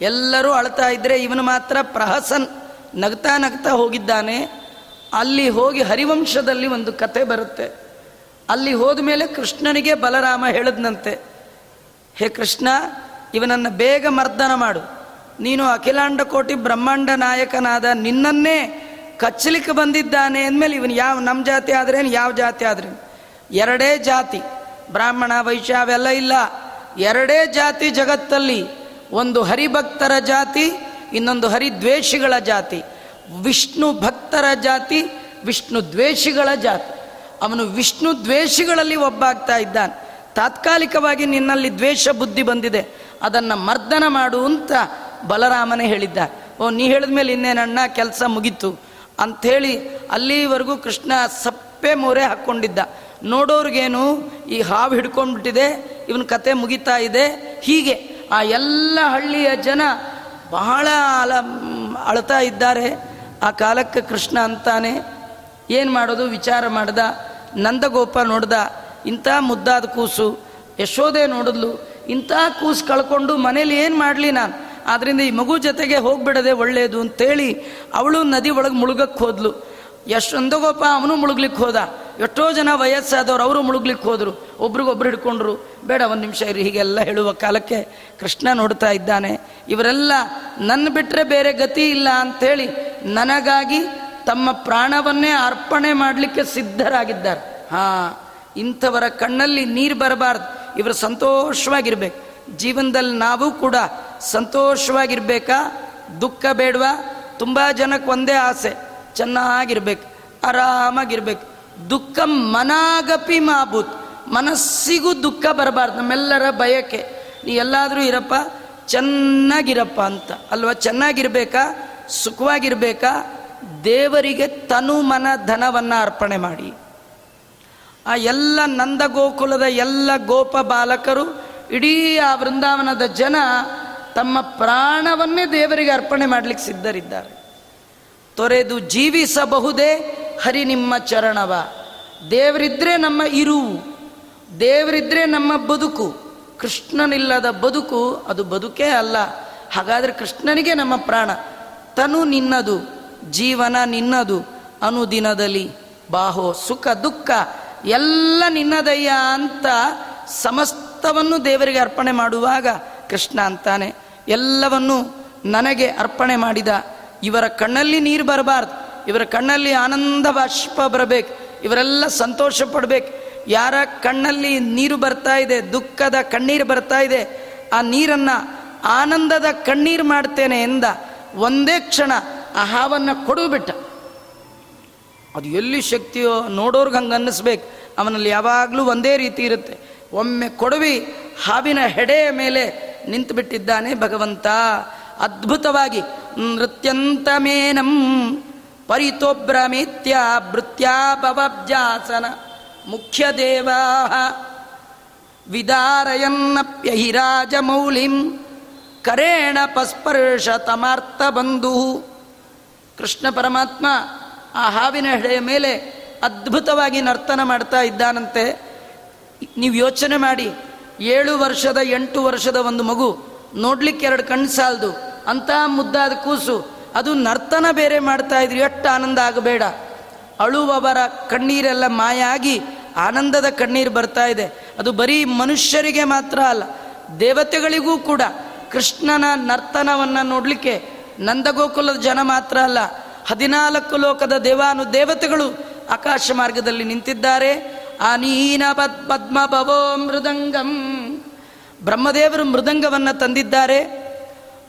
Speaker 1: ಎಲ್ಲರೂ ಅಳ್ತಾ ಇದ್ರೆ ಇವನು ಮಾತ್ರ ಪ್ರಹಸನ್. ನಗ್ತಾ ನಗ್ತಾ ಹೋಗಿದ್ದಾನೆ. ಅಲ್ಲಿ ಹೋಗಿ ಹರಿವಂಶದಲ್ಲಿ ಒಂದು ಕತೆ ಬರುತ್ತೆ. ಅಲ್ಲಿ ಹೋದ ಮೇಲೆ ಕೃಷ್ಣನಿಗೆ ಬಲರಾಮ ಹೇಳಿದ್ನಂತೆ, ಹೇ ಕೃಷ್ಣ, ಇವನನ್ನು ಬೇಗ ಮರ್ದನ ಮಾಡು. ನೀನು ಅಖಿಲಾಂಡ ಕೋಟಿ ಬ್ರಹ್ಮಾಂಡ ನಾಯಕನಾದ ನಿನ್ನನ್ನೇ ಕಚ್ಚಲಿಕ್ಕೆ ಬಂದಿದ್ದಾನೆ ಅಂದಮೇಲೆ ಇವನು ಯಾವ ನಮ್ಮ ಜಾತಿ ಆದ್ರೇನು, ಯಾವ ಜಾತಿ ಆದ್ರೇನು? ಎರಡೇ ಜಾತಿ, ಬ್ರಾಹ್ಮಣ, ವೈಶ್ಯ, ಅವೆಲ್ಲ ಇಲ್ಲ. ಎರಡೇ ಜಾತಿ ಜಗತ್ತಲ್ಲಿ ಒಂದು ಹರಿಭಕ್ತರ ಜಾತಿ, ಇನ್ನೊಂದು ಹರಿದ್ವೇಷಿಗಳ ಜಾತಿ. ವಿಷ್ಣು ಭಕ್ತರ ಜಾತಿ, ವಿಷ್ಣು ದ್ವೇಷಿಗಳ ಜಾತಿ. ಅವನು ವಿಷ್ಣು ದ್ವೇಷಿಗಳಲ್ಲಿ ಒಬ್ಬ ಆಗ್ತಾ ಇದ್ದಾನೆ. ತಾತ್ಕಾಲಿಕವಾಗಿ ನಿನ್ನಲ್ಲಿ ದ್ವೇಷ ಬುದ್ಧಿ ಬಂದಿದೆ. ಅದನ್ನು ಮರ್ದನ ಮಾಡು ಅಂತ ಬಲರಾಮನೇ ಹೇಳಿದ್ದ ಓ, ನೀ ಹೇಳಿದ ಮೇಲೆ ಇನ್ನೇನಣ್ಣ ಕೆಲಸ ಮುಗೀತು. ಅಂಥೇಳಿ ಅಲ್ಲಿವರೆಗೂ ಕೃಷ್ಣ ಸಪ್ಪೆ ಮೋರೆ ಹಾಕ್ಕೊಂಡಿದ್ದ. ನೋಡೋರಿಗೇನು ಈ ಹಾವು ಹಿಡ್ಕೊಂಡ್ಬಿಟ್ಟಿದೆ, ಇವನ ಕತೆ ಮುಗಿತಾ ಇದೆ. ಹೀಗೆ ಆ ಎಲ್ಲ ಹಳ್ಳಿಯ ಜನ ಬಹಳ ಅಲ ಅಳ್ತಾ ಇದ್ದಾರೆ. ಆ ಕಾಲಕ್ಕೆ ಕೃಷ್ಣ ಅಂತಾನೆ ಏನು ಮಾಡೋದು? ವಿಚಾರ ಮಾಡ್ದ ನಂದಗೋಪ ನೋಡ್ದ, ಇಂಥ ಮುದ್ದಾದ ಕೂಸು ಯಶೋದೆ ನೋಡಿದ್ಲು, ಇಂಥ ಕೂಸು ಕಳ್ಕೊಂಡು ಮನೇಲಿ ಏನು ಮಾಡಲಿ ನಾನು? ಆದ್ದರಿಂದ ಈ ಮಗು ಜೊತೆಗೆ ಹೋಗ್ಬಿಡದೆ ಒಳ್ಳೆಯದು ಅಂತೇಳಿ ಅವಳು ನದಿ ಒಳಗೆ ಮುಳುಗಕ್ಕೆ ಹೋದ್ಲು. ಯಶ್ ನಂದಗೋಪ ಅವನು ಮುಳುಗ್ಲಿಕ್ಕೆ ಹೋದ. ಎಷ್ಟೋ ಜನ ವಯಸ್ಸಾದವರು, ಅವರು ಮುಳುಗ್ಲಿಕ್ಕೆ ಹೋದರು, ಒಬ್ರಿಗೊಬ್ರು ಹಿಡ್ಕೊಂಡ್ರು. ಬೇಡ, ಒಂದು ನಿಮಿಷ ಇರಿ ಹೀಗೆಲ್ಲ ಹೇಳುವ ಕಾಲಕ್ಕೆ ಕೃಷ್ಣ ನೋಡ್ತಾ ಇದ್ದಾನೆ. ಇವರೆಲ್ಲ ನನ್ನ ಬಿಟ್ಟರೆ ಬೇರೆ ಗತಿ ಇಲ್ಲ ಅಂಥೇಳಿ ನನಗಾಗಿ ತಮ್ಮ ಪ್ರಾಣವನ್ನೇ ಅರ್ಪಣೆ ಮಾಡಲಿಕ್ಕೆ ಸಿದ್ಧರಾಗಿದ್ದಾರೆ. ಹಾ, ಇಂಥವರ ಕಣ್ಣಲ್ಲಿ ನೀರು ಬರಬಾರ್ದು. ಇವರು ಸಂತೋಷವಾಗಿರ್ಬೇಕು. ಜೀವನದಲ್ಲಿ ನಾವು ಕೂಡ ಸಂತೋಷವಾಗಿರ್ಬೇಕಾ? ದುಃಖ ಬೇಡವಾ? ತುಂಬ ಜನಕ್ಕೆ ಒಂದೇ ಆಸೆ. ಚೆನ್ನಾಗಿರ್ಬೇಕು, ಆರಾಮಾಗಿರ್ಬೇಕು. ದುಃಖ ಮನಾಗಪಿ ಮಾಬೂತ್ ಮನಸ್ಸಿಗೂ ದುಃಖ ಬರಬಾರ್ದು, ನಮ್ಮೆಲ್ಲರ ಬಯಕೆ. ನೀ ಎಲ್ಲಾದರೂ ಇರಪ್ಪ, ಚೆನ್ನಾಗಿರಪ್ಪ ಅಂತ. ಅಲ್ವಾ? ಚೆನ್ನಾಗಿರ್ಬೇಕಾ? ಸುಖವಾಗಿರ್ಬೇಕಾ? ದೇವರಿಗೆ ತನು ಮನ ಧನವನ್ನು ಅರ್ಪಣೆ ಮಾಡಿ. ಆ ಎಲ್ಲ ನಂದ ಗೋಕುಲದ ಎಲ್ಲ ಗೋಪ ಬಾಲಕರು, ಇಡೀ ಆ ವೃಂದಾವನದ ಜನ ತಮ್ಮ ಪ್ರಾಣವನ್ನೇ ದೇವರಿಗೆ ಅರ್ಪಣೆ ಮಾಡಲಿಕ್ಕೆ ಸಿದ್ಧರಿದ್ದಾರೆ. ತೊರೆದು ಜೀವಿಸಬಹುದೇ? ಹರಿ ನಿಮ್ಮ ಚರಣವ. ದೇವರಿದ್ರೆ ನಮ್ಮ ಇರುವು. ದೇವರಿದ್ರೆ ನಮ್ಮ ಬದುಕು. ಕೃಷ್ಣನಿಲ್ಲದ ಬದುಕು ಅದು ಬದುಕೇ ಅಲ್ಲ. ಹಾಗಾದರೆ ಕೃಷ್ಣನಿಗೆ ನಮ್ಮ ಪ್ರಾಣ. ತನು ನಿನ್ನದು, ಜೀವನ ನಿನ್ನದು, ಅನುದಿನದಲ್ಲಿ. ಬಾಹೋ, ಸುಖ, ದುಃಖ, ಎಲ್ಲ ನಿನ್ನದಯ್ಯ ಅಂತ ಸಮಸ್ತವನ್ನು ದೇವರಿಗೆ ಅರ್ಪಣೆ ಮಾಡುವಾಗ ಕೃಷ್ಣ ಅಂತಾನೆ, ಎಲ್ಲವನ್ನು ನನಗೆ ಅರ್ಪಣೆ ಮಾಡಿದ ಇವರ ಕಣ್ಣಲ್ಲಿ ನೀರು ಬರಬಾರ್ದು. ಇವರ ಕಣ್ಣಲ್ಲಿ ಆನಂದ ಬಾಷ್ಪ ಬರಬೇಕು. ಇವರೆಲ್ಲ ಸಂತೋಷ ಪಡಬೇಕು. ಯಾರ ಕಣ್ಣಲ್ಲಿ ನೀರು ಬರ್ತಾ ಇದೆ, ದುಃಖದ ಕಣ್ಣೀರು ಬರ್ತಾ ಇದೆ, ಆ ನೀರನ್ನು ಆನಂದದ ಕಣ್ಣೀರು ಮಾಡ್ತೇನೆ ಎಂದ ಒಂದೇ ಕ್ಷಣ ಆ ಹಾವನ್ನು ಕೊಡುಬಿಟ್ಟ. ಅದು ಎಲ್ಲಿ ಶಕ್ತಿಯೋ ನೋಡೋರ್ಗೆ ಹಂಗೆ ಅನ್ನಿಸ್ಬೇಕು. ಅವನಲ್ಲಿ ಯಾವಾಗಲೂ ಒಂದೇ ರೀತಿ ಇರುತ್ತೆ. ಒಮ್ಮೆ ಕೊಡವಿ ಹಾವಿನ ಹೆಡೆಯ ಮೇಲೆ ನಿಂತು ಬಿಟ್ಟಿದ್ದಾನೆ ಭಗವಂತ. ಅದ್ಭುತವಾಗಿ ನೃತ್ಯಂತಮೇನಂ ಪರಿತೋಭ್ರಮಿತ್ಯ ಭೃತ್ಯಾಪವಬ್ಜಾಸನ ಮುಖ್ಯ ದೇವಾ ವಿದಾರಯನ್ನಪ್ಯಹಿರಾಜಮೌಲಿಂ ಕರೇಣ ಪಸ್ಪರ್ಶ ತಮಾರ್ಥ ಬಂಧು ಕೃಷ್ಣ ಪರಮಾತ್ಮ ಆ ಹಾವಿನ ಹೆಡೆಯ ಮೇಲೆ ಅದ್ಭುತವಾಗಿ ನರ್ತನ ಮಾಡ್ತಾ ಇದ್ದಾನಂತೆ. ನೀವು ಯೋಚನೆ ಮಾಡಿ, ಏಳು ವರ್ಷದ ಎಂಟು ವರ್ಷದ ಒಂದು ಮಗು ನೋಡ್ಲಿಕ್ಕೆ ಎರಡು ಕಣ್ಣು ಸಾಲದು. ಅಂತ ಮುದ್ದಾದ ಕೂಸು. ಅದು ನರ್ತನ ಬೇರೆ ಮಾಡ್ತಾ ಇದ್ರಿ ಎಷ್ಟು ಆನಂದ ಆಗಬೇಡ. ಅಳುವವರ ಕಣ್ಣೀರೆಲ್ಲ ಮಾಯ ಆಗಿ ಆನಂದದ ಕಣ್ಣೀರು ಬರ್ತಾ ಇದೆ. ಅದು ಬರೀ ಮನುಷ್ಯರಿಗೆ ಮಾತ್ರ ಅಲ್ಲ, ದೇವತೆಗಳಿಗೂ ಕೂಡ. ಕೃಷ್ಣನ ನರ್ತನವನ್ನು ನೋಡಲಿಕ್ಕೆ ನಂದಗೋಕುಲದ ಜನ ಮಾತ್ರ ಅಲ್ಲ, ಹದಿನಾಲ್ಕು ಲೋಕದ ದೇವಾನು ದೇವತೆಗಳು ಆಕಾಶ ಮಾರ್ಗದಲ್ಲಿ ನಿಂತಿದ್ದಾರೆ. ಆ ಪದ್ ಪದ್ಮ ಭವೋ ಮೃದಂಗಂ. ಬ್ರಹ್ಮದೇವರು ಮೃದಂಗವನ್ನು ತಂದಿದ್ದಾರೆ,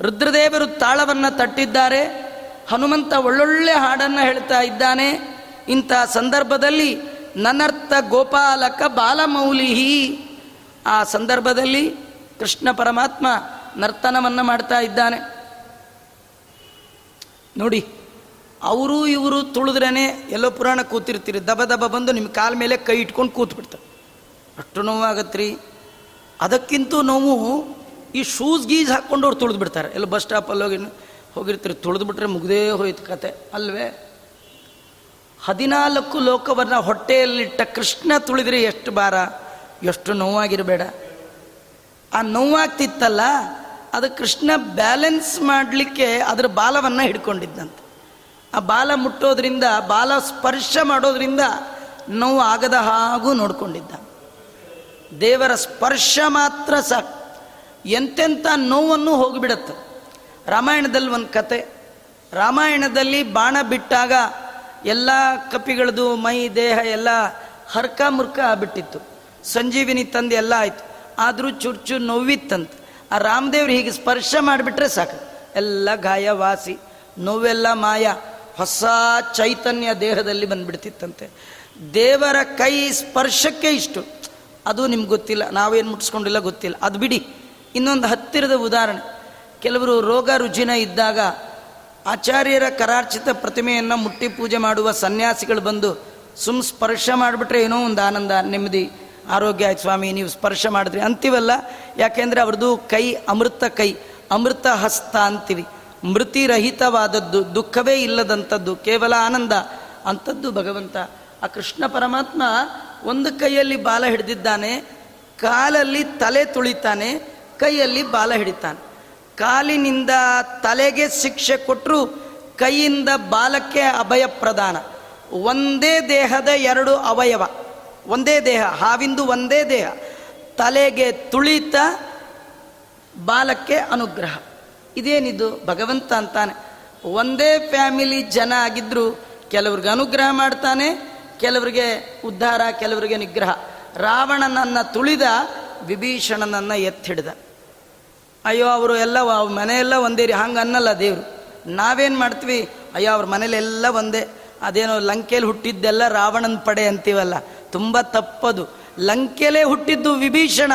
Speaker 1: ರುದ್ರದೇವರು ತಾಳವನ್ನು ತಟ್ಟಿದ್ದಾರೆ, ಹನುಮಂತ ಒಳ್ಳೊಳ್ಳೆ ಹಾಡನ್ನು ಹೇಳ್ತಾ ಇದ್ದಾನೆ. ಇಂಥ ಸಂದರ್ಭದಲ್ಲಿ ನನರ್ಥ ಗೋಪಾಲಕ ಬಾಲಮೌಲಿಹಿ. ಆ ಸಂದರ್ಭದಲ್ಲಿ ಕೃಷ್ಣ ಪರಮಾತ್ಮ ನರ್ತನವನ್ನು ಮಾಡ್ತಾ ಇದ್ದಾನೆ. ನೋಡಿ, ಅವರು ಇವರು ತುಳಿದ್ರೇ ಎಲ್ಲೋ ಪುರಾಣ ಕೂತಿರ್ತೀರಿ. ದಬ ದಬ ಬಂದು ನಿಮ್ಮ ಕಾಲ ಮೇಲೆ ಕೈ ಇಟ್ಕೊಂಡು ಕೂತ್ಬಿಡ್ತಾರೆ. ಅಷ್ಟು ನೋವಾಗತ್ರಿ. ಅದಕ್ಕಿಂತ ನೋವು ಈ ಶೂಸ್ ಗೀಸ್ ಹಾಕ್ಕೊಂಡು ಅವ್ರು ತುಳಿದು ಬಿಡ್ತಾರೆ. ಎಲ್ಲ ಬಸ್ ಸ್ಟಾಪಲ್ಲಿ ಹೋಗಿ ಹೋಗಿರ್ತೀರಿ, ತುಳಿದು ಬಿಟ್ರೆ ಮುಗ್ದೇ ಹೋಯ್ತು ಕತೆ. ಅಲ್ವೇ? ಹದಿನಾಲ್ಕು ಲೋಕವನ್ನು ಹೊಟ್ಟೆಯಲ್ಲಿಟ್ಟ ಕೃಷ್ಣ ತುಳಿದ್ರೆ ಎಷ್ಟು ಭಾರ? ಎಷ್ಟು ನೋವಾಗಿರಬೇಡ. ಆ ನೋವಾಗ್ತಿತ್ತಲ್ಲ, ಅದು ಕೃಷ್ಣ ಬ್ಯಾಲೆನ್ಸ್ ಮಾಡಲಿಕ್ಕೆ ಅದರ ಬಾಲವನ್ನು ಹಿಡ್ಕೊಂಡಿದ್ದಂತೆ ಆ ಬಾಲ ಮುಟ್ಟೋದ್ರಿಂದ, ಬಾಲ ಸ್ಪರ್ಶ ಮಾಡೋದ್ರಿಂದ ನೋವು ಆಗದ ಹಾಗೂ ನೋಡ್ಕೊಂಡಿದ್ದ. ದೇವರ ಸ್ಪರ್ಶ ಮಾತ್ರ ಸಾಕು. ಎಂತೆಂಥ ನೋವನ್ನು ಹೋಗಿಬಿಡತ್ತೆ. ರಾಮಾಯಣದಲ್ಲಿ ಒಂದು ಕತೆ. ರಾಮಾಯಣದಲ್ಲಿ ಬಾಣ ಬಿಟ್ಟಾಗ ಎಲ್ಲ ಕಪಿಗಳದು ಮೈ, ದೇಹ ಎಲ್ಲ ಹರ್ಕ ಮುರ್ಕ ಆಗ್ಬಿಟ್ಟಿತ್ತು. ಸಂಜೀವಿನಿ ತಂದು ಎಲ್ಲ ಆಯ್ತು. ಆದರೂ ಚುರ್ಚು ನೋವಿತ್ತಂತ. ಆ ರಾಮದೇವ್ರು ಹೀಗೆ ಸ್ಪರ್ಶ ಮಾಡಿಬಿಟ್ರೆ ಸಾಕು. ಎಲ್ಲ ಗಾಯ ವಾಸಿ ನೋವೆಲ್ಲ ಮಾಯ, ಹೊಸ ಚೈತನ್ಯ ದೇಹದಲ್ಲಿ ಬಂದ್ಬಿಡ್ತಿತ್ತಂತೆ. ದೇವರ ಕೈ ಸ್ಪರ್ಶಕ್ಕೆ ಇಷ್ಟು. ಅದು ನಿಮ್ಗೆ ಗೊತ್ತಿಲ್ಲ, ನಾವೇನು ಮುಟ್ಸ್ಕೊಂಡಿಲ್ಲ ಗೊತ್ತಿಲ್ಲ. ಅದು ಬಿಡಿ. ಇನ್ನೊಂದು ಹತ್ತಿರದ ಉದಾಹರಣೆ. ಕೆಲವರು ರೋಗ ರುಜಿನ ಇದ್ದಾಗ ಆಚಾರ್ಯರ ಕರಾರ್ಚಿತ ಪ್ರತಿಮೆಯನ್ನು ಮುಟ್ಟಿ ಪೂಜೆ ಮಾಡುವ ಸನ್ಯಾಸಿಗಳು ಬಂದು, ಸುಮ್ ಸ್ಪರ್ಶ ಮಾಡಿಬಿಟ್ರೆ ಏನೋ ಒಂದು ಆನಂದ, ನೆಮ್ಮದಿ, ಆರೋಗ್ಯ ಆಯ್ತು ಸ್ವಾಮಿ, ನೀವು ಸ್ಪರ್ಶ ಮಾಡಿದ್ರಿ. ಅಂತೀವಲ್ಲ, ಯಾಕೆಂದರೆ ಅವ್ರದ್ದು ಕೈ ಅಮೃತ ಕೈ, ಅಮೃತ ಹಸ್ತ ಅಂತೀವಿ. ಮೃತಿರಹಿತವಾದದ್ದು ದುಃಖವೇ ಇಲ್ಲದಂಥದ್ದು, ಕೇವಲ ಆನಂದ. ಅಂಥದ್ದು ಭಗವಂತ. ಆ ಕೃಷ್ಣ ಪರಮಾತ್ಮ ಒಂದು ಕೈಯಲ್ಲಿ ಬಾಲ ಹಿಡಿದಿದ್ದಾನೆ, ಕಾಲಲ್ಲಿ ತಲೆ ತುಳಿತಾನೆ, ಕೈಯಲ್ಲಿ ಬಾಲ ಹಿಡಿತಾನೆ. ಕಾಲಿನಿಂದ ತಲೆಗೆ ಶಿಕ್ಷೆ ಕೊಟ್ಟರು ಕೈಯಿಂದ ಬಾಲಕ್ಕೆ ಅಭಯ ಪ್ರದಾನ. ಒಂದೇ ದೇಹದ ಎರಡು ಅವಯವ, ಒಂದೇ ದೇಹ, ಹಾವಿಂದು ಒಂದೇ ದೇಹ. ತಲೆಗೆ ತುಳಿತ, ಬಾಲಕ್ಕೆ ಅನುಗ್ರಹ. ಇದೇನಿದು? ಭಗವಂತ ಅಂತಾನೆ. ಒಂದೇ ಫ್ಯಾಮಿಲಿ ಜನ ಆಗಿದ್ರು, ಕೆಲವ್ರಿಗೆ ಅನುಗ್ರಹ ಮಾಡ್ತಾನೆ ಕೆಲವರಿಗೆ ಉದ್ಧಾರ, ಕೆಲವರಿಗೆ ನಿಗ್ರಹ. ರಾವಣನನ್ನು ತುಳಿದ ವಿಭೀಷಣನನ್ನು ಎತ್ತಿಡಿದ. ಅಯ್ಯೋ, ಅವರು ಎಲ್ಲ ಮನೆಯೆಲ್ಲ ಒಂದೇ ರೀ. ಹಂಗೆ ಅನ್ನಲ್ಲ ದೇವರು. ನಾವೇನು ಮಾಡ್ತೀವಿ? ಅಯ್ಯೋ, ಅವ್ರ ಮನೇಲೆಲ್ಲ ಒಂದೇ. ಅದೇನೋ ಲಂಕೆಯಲ್ಲಿ ಹುಟ್ಟಿದ್ದೆಲ್ಲ ರಾವಣನ ಪಡೆ ಅಂತೀವಲ್ಲ. ತುಂಬ ತಪ್ಪದು. ಲಂಕೆಲೇ ಹುಟ್ಟಿದ್ದು ವಿಭೀಷಣ.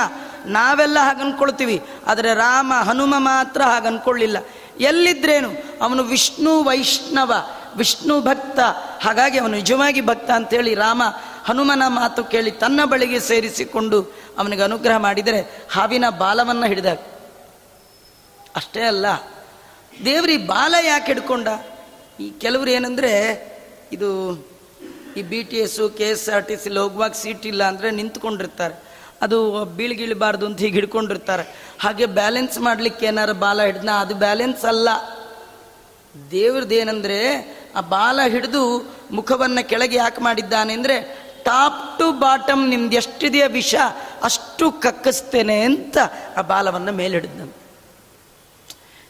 Speaker 1: ನಾವೆಲ್ಲ ಹಾಗೆ ಅನ್ಕೊಳ್ತೀವಿ ಆದರೆ ರಾಮ, ಹನುಮ ಮಾತ್ರ ಹಾಗೆ ಅನ್ಕೊಳ್ಳಿಲ್ಲ ಎಲ್ಲಿದ್ರೇನು? ಅವನು ವಿಷ್ಣು ವೈಷ್ಣವ. ವಿಷ್ಣು ಭಕ್ತ, ಹಾಗಾಗಿ ಅವನು ನಿಜವಾಗಿ ಭಕ್ತ ಅಂತೇಳಿ ರಾಮ ಹನುಮನ ಮಾತು ಕೇಳಿ ತನ್ನ ಬಳಿಗೆ ಸೇರಿಸಿಕೊಂಡು ಅವನಿಗೆ ಅನುಗ್ರಹ ಮಾಡಿದರೆ ಹಾವಿನ ಬಾಲವನ್ನು ಹಿಡಿದಾಗ ಅಷ್ಟೇ ಅಲ್ಲ, ದೇವ್ರಿ ಬಾಲ ಯಾಕೆ ಹಿಡ್ಕೊಂಡ? ಈ ಕೆಲವರು ಏನಂದರೆ, ಇದು ಈ B T S K S R T ಸಿಲಿ ಹೋಗುವಾಗ ಸೀಟ್ ಇಲ್ಲ ಅಂದರೆ ನಿಂತ್ಕೊಂಡಿರ್ತಾರೆ. ಅದು ಬೀಳ್ಗಿಳಿಬಾರ್ದು ಅಂತ ಹೀಗೆ ಹಿಡ್ಕೊಂಡಿರ್ತಾರೆ. ಹಾಗೆ ಬ್ಯಾಲೆನ್ಸ್ ಮಾಡಲಿಕ್ಕೆ ಏನಾರು ಬಾಲ ಹಿಡ್ದ ಅದು ಬ್ಯಾಲೆನ್ಸ್ ಅಲ್ಲ. ದೇವ್ರದ್ದು ಏನಂದರೆ ಆ ಬಾಲ ಹಿಡಿದು ಮುಖವನ್ನು ಕೆಳಗೆ ಯಾಕೆ ಮಾಡಿದ್ದಾನೆ ಅಂದರೆ, ಟಾಪ್ ಟು ಬಾಟಮ್ ನಿಮ್ದು ಎಷ್ಟಿದೆಯಾ ವಿಷ, ಅಷ್ಟು ಕಕ್ಕಿಸ್ತೇನೆ ಅಂತ ಆ ಬಾಲವನ್ನು ಮೇಲೆ ಹಿಡಿದನು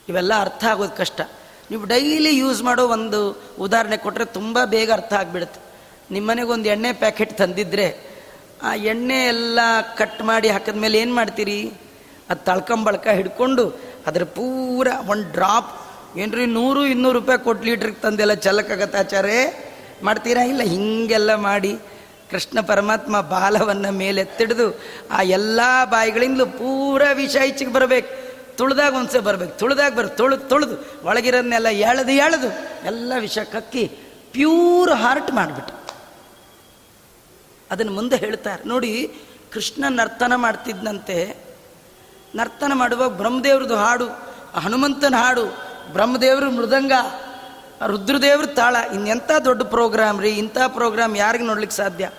Speaker 1: ಇವೆಲ್ಲ ಅರ್ಥ ಆಗೋದು ಕಷ್ಟ. ನೀವು ಡೈಲಿ ಯೂಸ್ ಮಾಡೋ ಒಂದು ಉದಾಹರಣೆ ಕೊಟ್ಟರೆ ತುಂಬ ಬೇಗ ಅರ್ಥ ಆಗಿಬಿಡುತ್ತೆ. ನಿಮ್ಮನೆಗೆ ಒಂದು ಎಣ್ಣೆ ಪ್ಯಾಕೆಟ್ ತಂದಿದ್ರೆ, ಆ ಎಣ್ಣೆ ಎಲ್ಲ ಕಟ್ ಮಾಡಿ ಹಾಕಿದ ಮೇಲೆ ಏನು ಮಾಡ್ತೀರಿ? ಅದು ತಳ್ಕಂಬಳ್ಕ ಹಿಡ್ಕೊಂಡು ಅದ್ರ ಪೂರ ಒಂದು ಡ್ರಾಪ್ ಏನ್ರಿ ನೂರು, ಇನ್ನೂರು ರೂಪಾಯಿ ಕೊಟ್ಟು ಲೀಟ್ರಿಗೆ ತಂದೆಲ್ಲ ಚಲಕಾಗತ್ತೆ ಆಚಾರೇ ಮಾಡ್ತೀರಾ? ಇಲ್ಲ, ಹಿಂಗೆಲ್ಲ ಮಾಡಿ ಕೃಷ್ಣ ಪರಮಾತ್ಮ ಬಾಲವನ್ನು ಮೇಲೆತ್ತಿಡಿದು ಆ ಎಲ್ಲ ಬಾಯಿಗಳಿಂದಲೂ ಪೂರ ವಿಷ ಈಚೆಗೆ ಬರಬೇಕು. ತುಳಿದಾಗ ಒಂದ್ಸೆ ಬರ್ಬೇಕು. ತುಳಿದಾಗ ಬರ್, ತುಳು, ತುಳಿದು ಒಳಗಿರೋದನ್ನೆಲ್ಲ ಎಳೆದು ಎಳೆದು ಎಲ್ಲ ವಿಷ ಕಕ್ಕಿ ಪ್ಯೂರ್ ಹಾರ್ಟ್ ಮಾಡಿಬಿಟ್ಟು ಅದನ್ನು ಮುಂದೆ ಹೇಳ್ತಾರೆ. ನೋಡಿ, ಕೃಷ್ಣ ನರ್ತನ ಮಾಡ್ತಿದ್ದಂತೆ ನರ್ತನ ಮಾಡುವಾಗ ಬ್ರಹ್ಮದೇವ್ರದ್ದು ಹಾಡು, ಹನುಮಂತನ ಹಾಡು ಬ್ರಹ್ಮದೇವರು ಮೃದಂಗ, ರುದ್ರದೇವರು ತಾಳ ಇನ್ನೆಂಥ ದೊಡ್ಡ ಪ್ರೋಗ್ರಾಮ್ ರೀ, ಇಂಥ ಪ್ರೋಗ್ರಾಮ್ ಯಾರಿಗೆ ನೋಡ್ಲಿಕ್ಕೆ ಸಾಧ್ಯ?